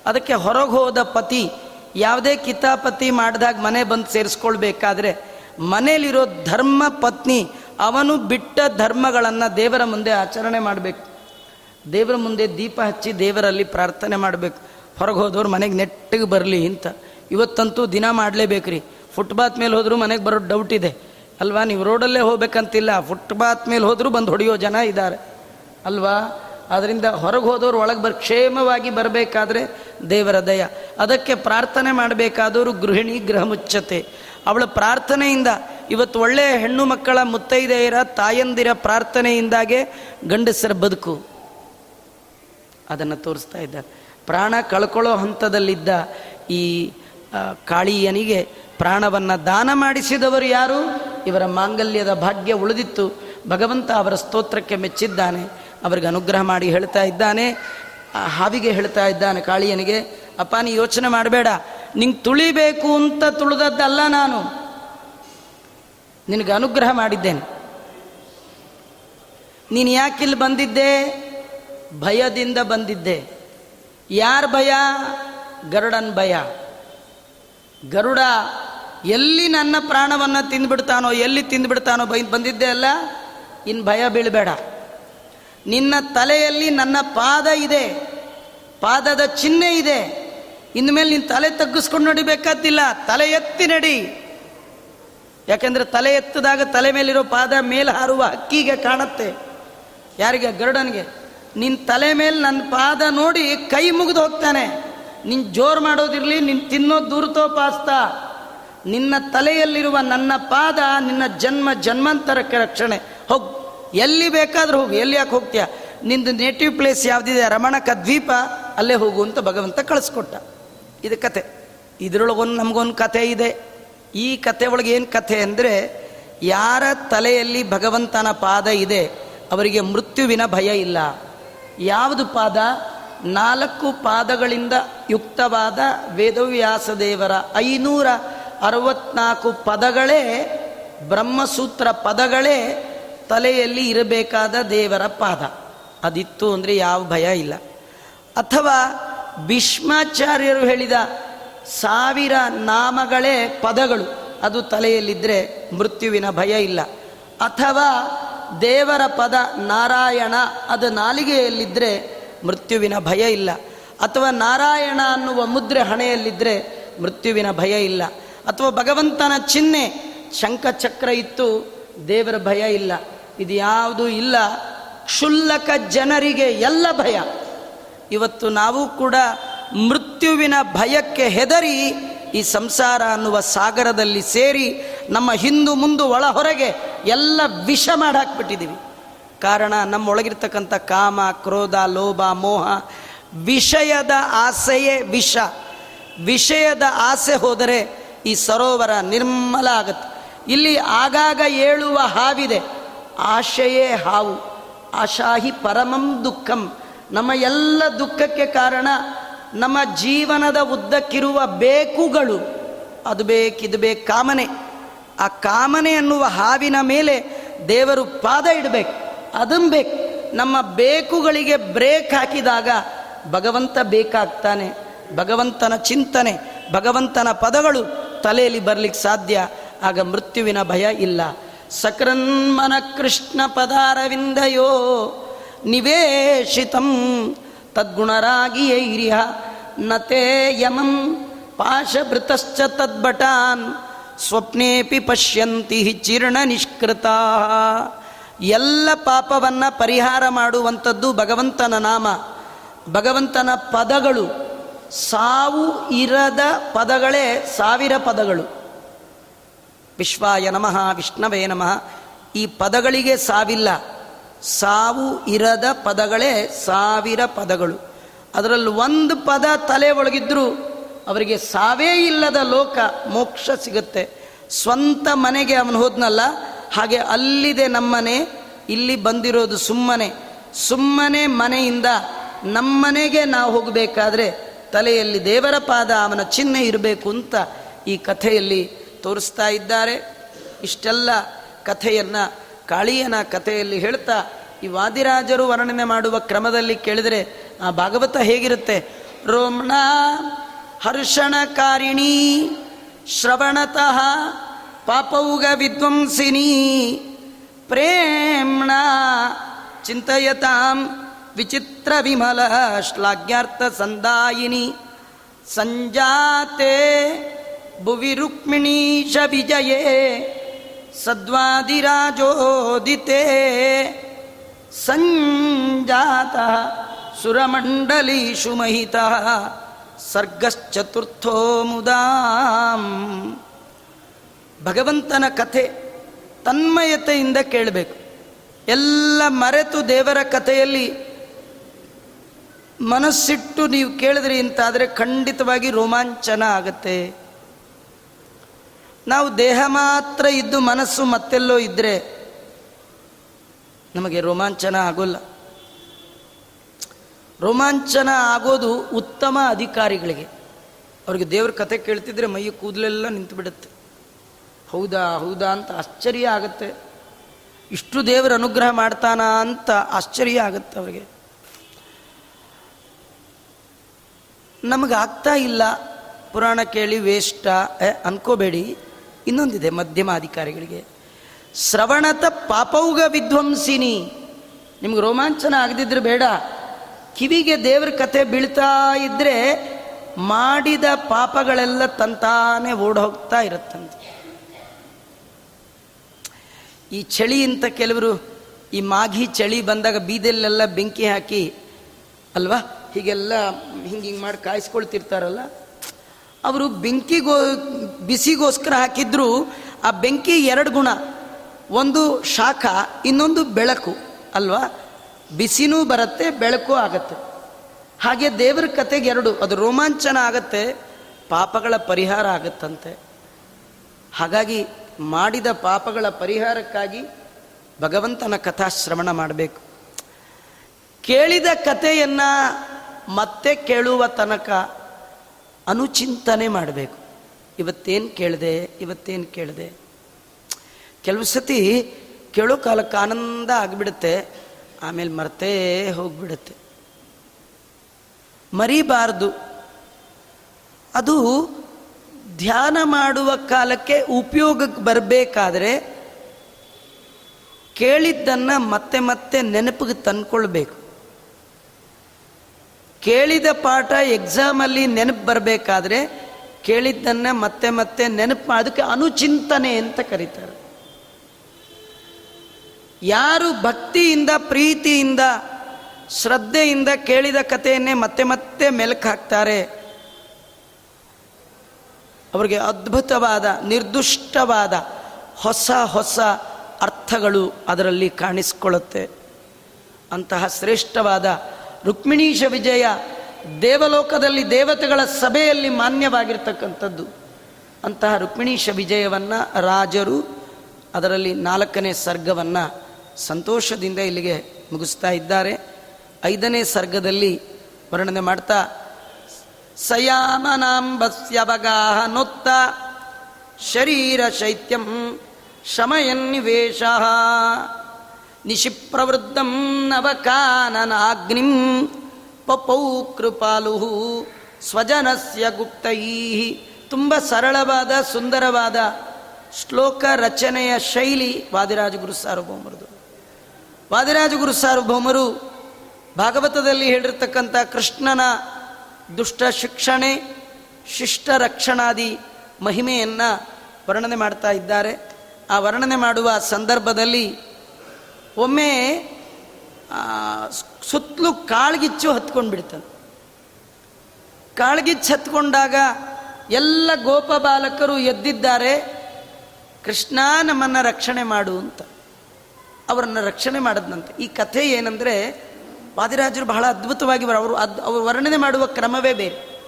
Speaker 1: ಅದಕ್ಕೆ ಹೊರಗೆ ಹೋದ ಪತಿ ಯಾವುದೇ ಕಿತಾಪತಿ ಮಾಡಿದಾಗ ಮನೆ ಬಂದು ಸೇರಿಸ್ಕೊಳ್ಬೇಕಾದ್ರೆ ಮನೇಲಿರೋ ಧರ್ಮ ಪತ್ನಿ ಅವನು ಬಿಟ್ಟ ಧರ್ಮಗಳನ್ನು ದೇವರ ಮುಂದೆ ಆಚರಣೆ ಮಾಡಬೇಕು. ದೇವರ ಮುಂದೆ ದೀಪ ಹಚ್ಚಿ ದೇವರಲ್ಲಿ ಪ್ರಾರ್ಥನೆ ಮಾಡಬೇಕು. ಹೊರಗೆ ಹೋದವ್ರು ಮನೆಗೆ ನೆಟ್ಟಿಗೆ ಬರಲಿ ಅಂತ. ಇವತ್ತಂತೂ ದಿನ ಮಾಡಲೇಬೇಕ್ರಿ. ಫುಟ್ಪಾತ್ ಮೇಲೆ ಹೋದರೂ ಮನೆಗೆ ಬರೋ ಡೌಟ್ ಇದೆ. ಅಲ್ವಾ, ನೀವು ರೋಡಲ್ಲೇ ಹೋಗ್ಬೇಕಂತಿಲ್ಲ. ಫುಟ್ಪಾತ್ ಮೇಲೆ ಹೋದರೂ ಬಂದು ಹೊಡೆಯೋ ಜನ ಇದ್ದಾರೆ ಅಲ್ವಾ ಅದರಿಂದ ಹೊರಗೆ ಹೋದವರು ಒಳಗೆ ಬರ್, ಕ್ಷೇಮವಾಗಿ ಬರಬೇಕಾದ್ರೆ ದೇವರ ದಯ. ಅದಕ್ಕೆ ಪ್ರಾರ್ಥನೆ ಮಾಡಬೇಕಾದವರು ಗೃಹಿಣಿ ಗೃಹ ಅವಳ ಪ್ರಾರ್ಥನೆಯಿಂದ, ಇವತ್ತು ಒಳ್ಳೆಯ ಹೆಣ್ಣು ಮಕ್ಕಳ ಮುತ್ತೈದೆಯರ ತಾಯಂದಿರ ಪ್ರಾರ್ಥನೆಯಿಂದಾಗೆ ಗಂಡಸರ ಬದುಕು. ಅದನ್ನು ತೋರಿಸ್ತಾ ಇದ್ದಾರೆ. ಪ್ರಾಣ ಕಳ್ಕೊಳ್ಳೋ ಹಂತದಲ್ಲಿದ್ದ ಈ ಕಾಳಿಯನಿಗೆ ಪ್ರಾಣವನ್ನು ದಾನ ಮಾಡಿಸಿದವರು ಯಾರು? ಇವರ ಮಾಂಗಲ್ಯದ ಭಾಗ್ಯ ಉಳಿದಿತ್ತು. ಭಗವಂತ ಅವರ ಸ್ತೋತ್ರಕ್ಕೆ ಮೆಚ್ಚಿದ್ದಾನೆ. ಅವರಿಗೆ ಅನುಗ್ರಹ ಮಾಡಿ ಹೇಳ್ತಾ ಇದ್ದಾನೆ. ಆ ಹಾವಿಗೆ ಹೇಳ್ತಾ ಇದ್ದಾನೆ ಕಾಳಿಯನಿಗೆ, ಅಪ್ಪ, ನೀ ಯೋಚನೆ ಮಾಡಬೇಡ. ನಿಂಗೆ ತುಳಿಬೇಕು ಅಂತ ತುಳಿದದ್ದಲ್ಲ ನಾನು. ನಿನಗೆ ಅನುಗ್ರಹ ಮಾಡಿದ್ದೇನೆ. ನೀನು ಯಾಕಿಲ್ಲಿ ಬಂದಿದ್ದೆ? ಭಯದಿಂದ ಬಂದಿದ್ದೆ. ಯಾರ ಭಯ? ಗರುಡನ್ ಭಯ. ಗರುಡ ಎಲ್ಲಿ ನನ್ನ ಪ್ರಾಣವನ್ನು ತಿಂದ್ಬಿಡ್ತಾನೋ, ಎಲ್ಲಿ ತಿಂದ್ಬಿಡ್ತಾನೋ ಬೈ, ಬಂದಿದ್ದೆ ಅಲ್ಲ? ಇನ್ನು ಭಯ ಬೀಳಬೇಡ. ನಿನ್ನ ತಲೆಯಲ್ಲಿ ನನ್ನ ಪಾದ ಇದೆ. ಪಾದದ ಚಿಹ್ನೆ ಇದೆ. ಇನ್ಮೇಲೆ ನಿನ್ನ ತಲೆ ತಗ್ಗಿಸ್ಕೊಂಡು ನಡಿಬೇಕಾದಿಲ್ಲ ತಲೆ ಎತ್ತಿ ನಡಿ. ಯಾಕೆಂದ್ರೆ ತಲೆ ಎತ್ತದಾಗ ತಲೆ ಮೇಲಿರೋ ಪಾದ ಮೇಲೆ ಹಾರುವ ಹಕ್ಕಿಗೆ ಕಾಣುತ್ತೆ. ಯಾರಿಗೆ? ಗರುಡನಿಗೆ. ನಿನ್ನ ತಲೆ ಮೇಲೆ ನನ್ನ ಪಾದ ನೋಡಿ ಕೈ ಮುಗಿದು ಹೋಗ್ತಾನೆ. ನಿನ್ ಜೋರು ಮಾಡೋದಿರಲಿ, ನಿನ್ ತಿನ್ನೋ ದೂರ್ತೋಪಾಸ್ತ ನಿನ್ನ ತಲೆಯಲ್ಲಿರುವ ನನ್ನ ಪಾದ ನಿನ್ನ ಜನ್ಮ ಜನ್ಮಾಂತರಕ್ಕೆ ರಕ್ಷಣೆ. ಹೋಗ್. ಎಲ್ಲಿ ಬೇಕಾದರೂ ಹೋಗು. ಎಲ್ಲಿ ಯಾಕೆ ಹೋಗ್ತೀಯ? ನಿಂದು ನೇಟಿವ್ ಪ್ಲೇಸ್ ಯಾವುದಿದೆ? ರಮಣಕ ದ್ವೀಪ, ಅಲ್ಲೇ ಹೋಗು ಅಂತ ಭಗವಂತ ಕಳಿಸ್ಕೊಟ್ಟ. ಇದು ಕತೆ. ಇದರೊಳಗೊಂದು ನಮಗೊಂದು ಕತೆ ಇದೆ. ಈ ಕತೆ ಒಳಗೆ ಏನು ಕಥೆ ಅಂದರೆ, ಯಾರ ತಲೆಯಲ್ಲಿ ಭಗವಂತನ ಪಾದ ಇದೆ, ಅವರಿಗೆ ಮೃತ್ಯುವಿನ ಭಯ ಇಲ್ಲ. ಯಾವುದು ಪಾದ? ನಾಲ್ಕು ಪಾದಗಳಿಂದ ಯುಕ್ತವಾದ ವೇದವ್ಯಾಸ ದೇವರ ಐನೂರ ಅರವತ್ನಾಲ್ಕು ಪದಗಳೇ ಬ್ರಹ್ಮಸೂತ್ರ ಪದಗಳೇ ತಲೆಯಲ್ಲಿ ಇರಬೇಕಾದ ದೇವರ ಪಾದ. ಅದಿತ್ತು ಅಂದರೆ ಯಾವ ಭಯ ಇಲ್ಲ. ಅಥವಾ ಭೀಷ್ಮಾಚಾರ್ಯರು ಹೇಳಿದ ಸಾವಿರ ನಾಮಗಳೇ ಪದಗಳು, ಅದು ತಲೆಯಲ್ಲಿದ್ದರೆ ಮೃತ್ಯುವಿನ ಭಯ ಇಲ್ಲ. ಅಥವಾ ದೇವರ ಪದ ನಾರಾಯಣ, ಅದು ನಾಲಿಗೆಯಲ್ಲಿದ್ದರೆ ಮೃತ್ಯುವಿನ ಭಯ ಇಲ್ಲ. ಅಥವಾ ನಾರಾಯಣ ಅನ್ನುವ ಮುದ್ರೆ ಹಣೆಯಲ್ಲಿದ್ದರೆ ಮೃತ್ಯುವಿನ ಭಯ ಇಲ್ಲ. ಅಥವಾ ಭಗವಂತನ ಚಿಹ್ನೆ ಶಂಖಚಕ್ರ ಇತ್ತು, ದೇವರ ಭಯ ಇಲ್ಲ. ಇದು ಯಾವುದೂ ಇಲ್ಲ. ಕ್ಷುಲ್ಲಕ ಜನರಿಗೆ ಎಲ್ಲ ಭಯ. ಇವತ್ತು ನಾವು ಕೂಡ ಮೃತ್ಯುವಿನ ಭಯಕ್ಕೆ ಹೆದರಿ ಈ ಸಂಸಾರ ಅನ್ನುವ ಸಾಗರದಲ್ಲಿ ಸೇರಿ ನಮ್ಮ ಹಿಂದು ಮುಂದು ಒಳ ಹೊರಗೆ ಎಲ್ಲ ವಿಷ ಮಾಡಾಕ್ಬಿಟ್ಟಿದ್ದೀವಿ. ಕಾರಣ ನಮ್ಮೊಳಗಿರ್ತಕ್ಕಂಥ ಕಾಮ, ಕ್ರೋಧ, ಲೋಭ, ಮೋಹ, ವಿಷಯದ ಆಸೆಯೇ ವಿಷ. ವಿಷಯದ ಆಸೆ ಹೋದರೆ ಈ ಸರೋವರ ನಿರ್ಮಲ ಆಗುತ್ತೆ. ಇಲ್ಲಿ ಆಗಾಗ ಏಳುವ ಹಾವಿದೆ. ಆಶೆಯೇ ಹಾವು, ಆಶಾಹಿ ಪರಮಂ ದುಃಖಂ. ನಮ್ಮ ಎಲ್ಲ ದುಃಖಕ್ಕೆ ಕಾರಣ ನಮ್ಮ ಜೀವನದ ಉದ್ದಕ್ಕಿರುವ ಬೇಕುಗಳು. ಅದು ಬೇಕಿದು ಬೇಕು ಕಾಮನೆ. ಆ ಕಾಮನೆ ಅನ್ನುವ ಹಾವಿನ ಮೇಲೆ ದೇವರು ಪಾದ ಇಡಬೇಕು. ಬೇಕು. ನಮ್ಮ ಬೇಕುಗಳಿಗೆ ಬ್ರೇಕ್ ಹಾಕಿದಾಗ ಭಗವಂತ ಬೇಕಾಗ್ತಾನೆ. ಭಗವಂತನ ಚಿಂತನೆ, ಭಗವಂತನ ಪದಗಳು ತಲೆಯಲ್ಲಿ ಬರಲಿಕ್ಕೆ ಸಾಧ್ಯ. ಆಗ ಮೃತ್ಯುವಿನ ಭಯ ಇಲ್ಲ. ಸಕೃನ್ಮನ ಕೃಷ್ಣ ಪದಾರವಿಂದಯೋ ನಿವೇಶಿತಂ ತದ್ಗುಣರಾಗಿಯೈರಿಹ ನತೇ ಯಮಂ ಪಾಶಭೃತಶ್ಚ ತದ್ಭಟಾನ್ ಸ್ವಪ್ನೇಪಿ ಪಶ್ಯಂತಿ ಚೀರ್ಣ ನಿಷ್ಕೃತ. ಎಲ್ಲ ಪಾಪವನ್ನು ಪರಿಹಾರ ಮಾಡುವಂಥದ್ದು ಭಗವಂತನ ನಾಮ. ಭಗವಂತನ ಪದಗಳು ಸಾವು, ಇರದ ಪದಗಳೇ ಸಾವಿರ ಪದಗಳು. ವಿಶ್ವಾಯ ನಮಃ, ವಿಷ್ಣವೇ ನಮಃ. ಈ ಪದಗಳಿಗೆ ಸಾವಿಲ್ಲ. ಸಾವು ಇರದ ಪದಗಳೇ ಸಾವಿರ ಪದಗಳು. ಅದರಲ್ಲಿ ಒಂದು ಪದ ತಲೆ ಒಳಗಿದ್ರೂ ಅವರಿಗೆ ಸಾವೇ ಇಲ್ಲದ ಲೋಕ, ಮೋಕ್ಷ ಸಿಗುತ್ತೆ. ಸ್ವಂತ ಮನೆಗೆ ಅವನು ಹೋದ್ನಲ್ಲ, ಹಾಗೆ ಅಲ್ಲಿದೆ ನಮ್ಮನೆ, ಇಲ್ಲಿ ಬಂದಿರೋದು ಸುಮ್ಮನೆ. ಸುಮ್ಮನೆ ಮನೆಯಿಂದ ನಮ್ಮನೆಗೆ ನಾವು ಹೋಗಬೇಕಾದ್ರೆ ತಲೆಯಲ್ಲಿ ದೇವರ ಪಾದ, ಅವನ ಚಿಹ್ನೆ ಇರಬೇಕು ಅಂತ ಈ ಕಥೆಯಲ್ಲಿ ತೋರಿಸ್ತಾ ಇದ್ದಾರೆ. ಇಷ್ಟೆಲ್ಲ ಕಥೆಯನ್ನು, ಕಾಳಿಯನ ಕಥೆಯಲ್ಲಿ ಹೇಳ್ತಾ ಈ ವಾದಿರಾಜರು ವರ್ಣನೆ ಮಾಡುವ ಕ್ರಮದಲ್ಲಿ ಕೇಳಿದರೆ ಆ ಭಾಗವತ ಹೇಗಿರುತ್ತೆ? ರೋಮಣ ಹರ್ಷಣಕಾರಿಣಿ ಶ್ರವಣತಃ ಪಾಪೌಗ ವಿದ್ವಂಸಿನಿ ಪ್ರೇಮ್ಣ ಚಿಂತಯತಾಂ ವಿಚಿತ್ರ ವಿಮಲ ಶ್ಲಾಘ್ಯಾರ್ಥ ಸಂದಾಯಿನಿ, ಸಂಜಾತೆ ಭುವಿ ರುಕ್ಮಿಣೀಶ ವಿಜಯೇ ಸದ್ವಾದಿರಾಜೋದಿತೆ, ಸಂಜಾತ ಸುರಮಂಡಲೀಷು ಮಹಿತ, ಸರ್ಗಶ್ಚತುರ್ಥೋ ಮುದಾಂ. ಭಗವಂತನ ಕಥೆ ತನ್ಮಯತೆಯಿಂದ ಕೇಳಬೇಕು. ಎಲ್ಲ ಮರೆತು ದೇವರ ಕಥೆಯಲ್ಲಿ ಮನಸ್ಸಿಟ್ಟು ನೀವು ಕೇಳಿದ್ರಿ ಅಂತಾದರೆ ಖಂಡಿತವಾಗಿ ರೋಮಾಂಚನ ಆಗತ್ತೆ. ನಾವು ದೇಹ ಮಾತ್ರ ಇದ್ದು ಮನಸ್ಸು ಮತ್ತೆಲ್ಲೋ ಇದ್ದರೆ ನಮಗೆ ರೋಮಾಂಚನ ಆಗೋಲ್ಲ. ರೋಮಾಂಚನ ಆಗೋದು ಉತ್ತಮ ಅಧಿಕಾರಿಗಳಿಗೆ. ಅವ್ರಿಗೆ ದೇವ್ರ ಕತೆ ಕೇಳ್ತಿದ್ರೆ ಮೈಯ ಕೂದಲೆಲ್ಲ ನಿಂತು ಬಿಡುತ್ತೆ ಹೌದಾ ಹೌದಾ ಅಂತ ಆಶ್ಚರ್ಯ ಆಗುತ್ತೆ. ಇಷ್ಟು ದೇವರ ಅನುಗ್ರಹ ಮಾಡ್ತಾನ ಅಂತ ಆಶ್ಚರ್ಯ ಆಗುತ್ತೆ ಅವ್ರಿಗೆ. ನಮಗಾಗ್ತಾ ಇಲ್ಲ. ಪುರಾಣ ಕೇಳಿ ವೇಷ್ಟ ಅನ್ಕೋಬೇಡಿ. ಇನ್ನೊಂದಿದೆ ಮಧ್ಯಮ ಅಧಿಕಾರಿಗಳಿಗೆ ಶ್ರವಣತ ಪಾಪೌಗ ವಿಧ್ವಂಸಿನಿ. ನಿಮ್ಗೆ ರೋಮಾಂಚನ ಆಗದಿದ್ರೆ ಬೇಡ. ಕಿವಿಗೆ ದೇವ್ರ ಕತೆ ಬೀಳ್ತಾ ಇದ್ರೆ ಮಾಡಿದ ಪಾಪಗಳೆಲ್ಲ ತಂತಾನೆ ಓಡೋಗ್ತಾ ಇರುತ್ತಂತೆ. ಈ ಚಳಿ ಅಂತ ಕೆಲವರು ಈ ಮಾಘಿ ಚಳಿ ಬಂದಾಗ ಬೀದಲ್ಲೆಲ್ಲ ಬೆಂಕಿ ಹಾಕಿ, ಅಲ್ವಾ? ಹೀಗೆಲ್ಲ ಹಿಂಗೆ ಹಿಂಗೆ ಮಾಡಿ ಕಾಯಿಸ್ಕೊಳ್ತಿರ್ತಾರಲ್ಲ? ಅವರು ಬೆಂಕಿಗೋ ಬಿಸಿಗೋಸ್ಕರ ಹಾಕಿದ್ರು ಆ ಬೆಂಕಿ ಎರಡು ಗುಣ. ಒಂದು ಶಾಖ, ಇನ್ನೊಂದು ಬೆಳಕು, ಅಲ್ವಾ? ಬಿಸಿನೂ ಬರುತ್ತೆ, ಬೆಳಕು ಆಗತ್ತೆ. ಹಾಗೆ ದೇವರ ಕತೆಗೆ ಎರಡು, ಅದು ರೋಮಾಂಚನ ಆಗತ್ತೆ, ಪಾಪಗಳ ಪರಿಹಾರ ಆಗತ್ತಂತೆ. ಹಾಗಾಗಿ ಮಾಡಿದ ಪಾಪಗಳ ಪರಿಹಾರಕ್ಕಾಗಿ ಭಗವಂತನ ಕಥಾ ಶ್ರವಣ ಮಾಡಬೇಕು. ಕೇಳಿದ ಕಥೆಯನ್ನು ಮತ್ತೆ ಕೇಳುವ ತನಕ ಅನುಚಿಂತನೆ ಮಾಡಬೇಕು. ಇವತ್ತೇನು ಕೇಳಿದೆ ಇವತ್ತೇನು ಕೇಳಿದೆ. ಕೆಲವು ಸತಿ ಕೇಳೋ ಕಾಲಕ್ಕೆ ಆನಂದ ಆಗಿಬಿಡುತ್ತೆ, ಆಮೇಲೆ ಮರ್ತೇ ಹೋಗ್ಬಿಡುತ್ತೆ. ಮರಿಬಾರ್ದು. ಅದು ಧ್ಯಾನ ಮಾಡುವ ಕಾಲಕ್ಕೆ ಉಪಯೋಗಕ್ಕೆ ಬರಬೇಕಾದ್ರೆ ಕೇಳಿದ್ದನ್ನು ಮತ್ತೆ ಮತ್ತೆ ನೆನಪಿಗೆ ತಂದ್ಕೊಳ್ಬೇಕು. ಕೇಳಿದ ಪಾಠ ಎಕ್ಸಾಮಲ್ಲಿ ನೆನಪು ಬರಬೇಕಾದ್ರೆ ಕೇಳಿದ್ದನ್ನ ಮತ್ತೆ ಮತ್ತೆ ನೆನಪು ಅದಕ್ಕೆ ಅನುಚಿಂತನೆ ಅಂತ ಕರೀತಾರೆ. ಯಾರು ಭಕ್ತಿಯಿಂದ, ಪ್ರೀತಿಯಿಂದ, ಶ್ರದ್ಧೆಯಿಂದ ಕೇಳಿದ ಕಥೆಯನ್ನೇ ಮತ್ತೆ ಮತ್ತೆ ಮೆಲುಕು ಹಾಕ್ತಾರೆ. ಅವರಿಗೆ ಅದ್ಭುತವಾದ, ನಿರ್ದುಷ್ಟವಾದ ಹೊಸ ಹೊಸ ಅರ್ಥಗಳು ಅದರಲ್ಲಿ ಕಾಣಿಸಿಕೊಳ್ಳುತ್ತೆ. ಅಂತಹ ಶ್ರೇಷ್ಠವಾದ ರುಕ್ಮಿಣೀಶ ವಿಜಯ ದೇವಲೋಕದಲ್ಲಿ ದೇವತೆಗಳ ಸಭೆಯಲ್ಲಿ ಮಾನ್ಯವಾಗಿರ್ತಕ್ಕಂಥದ್ದು. ಅಂತಹ ರುಕ್ಮಿಣೀಶ ವಿಜಯವನ್ನು ರಾಜರು ಅದರಲ್ಲಿ ನಾಲ್ಕನೇ ಸರ್ಗವನ್ನು ಸಂತೋಷದಿಂದ ಇಲ್ಲಿಗೆ ಮುಗಿಸ್ತಾ ಇದ್ದಾರೆ. ಐದನೇ ಸರ್ಗದಲ್ಲಿ ವರ್ಣನೆ ಮಾಡ್ತಾ ಸಯಾಮನಾಂಬಸ್ಯವಗಾಹನೊತ್ತ ಶರೀರ ಶೈತ್ಯಂ ಶಮಯನ್ನಿವೇಶ ನಿಶಿಪ್ರವೃದ್ಧಂ ನವಕಾನನಾಗ್ನಿಂ ಪಪೌ ಕೃಪಾಲು ಸ್ವಜನಸ್ಯ ಗುಪ್ತೈ. ತುಂಬ ಸರಳವಾದ, ಸುಂದರವಾದ ಶ್ಲೋಕ ರಚನೆಯ ಶೈಲಿ ವಾದಿರಾಜಗುರು ಸಾರ್ವಭೌಮರದು. ವಾದಿರಾಜಗುರು ಸಾರ್ವಭೌಮರು ಭಾಗವತದಲ್ಲಿ ಹೇಳಿರ್ತಕ್ಕಂಥ ಕೃಷ್ಣನ ದುಷ್ಟ ಶಿಕ್ಷಣೆ, ಶಿಷ್ಟ ರಕ್ಷಣಾದಿ ಮಹಿಮೆಯನ್ನು ವರ್ಣನೆ ಮಾಡ್ತಾ ಇದ್ದಾರೆ. ಆ ವರ್ಣನೆ ಮಾಡುವ ಸಂದರ್ಭದಲ್ಲಿ ಒಮ್ಮೆ ಸುತ್ತಲೂ ಕಾಳ್ಗಿಚ್ಚು ಹತ್ಕೊಂಡು ಬಿಡ್ತಾನೆ ಕಾಳ್ಗಿಚ್ಚು ಹತ್ಕೊಂಡಾಗ ಎಲ್ಲ ಗೋಪ ಬಾಲಕರು ಎದ್ದಿದ್ದಾರೆ, ಕೃಷ್ಣ ನಮ್ಮನ್ನು ರಕ್ಷಣೆ ಮಾಡು ಅಂತ. ಅವರನ್ನು ರಕ್ಷಣೆ ಮಾಡದ್ನಂತೆ. ಈ ಕಥೆ ಏನಂದರೆ, ವಾದಿರಾಜರು ಬಹಳ ಅದ್ಭುತವಾಗಿ ಅವರು ಅದ್, ಅವರು ವರ್ಣನೆ ಮಾಡುವ ಕ್ರಮವೇ ಬೇರೆ.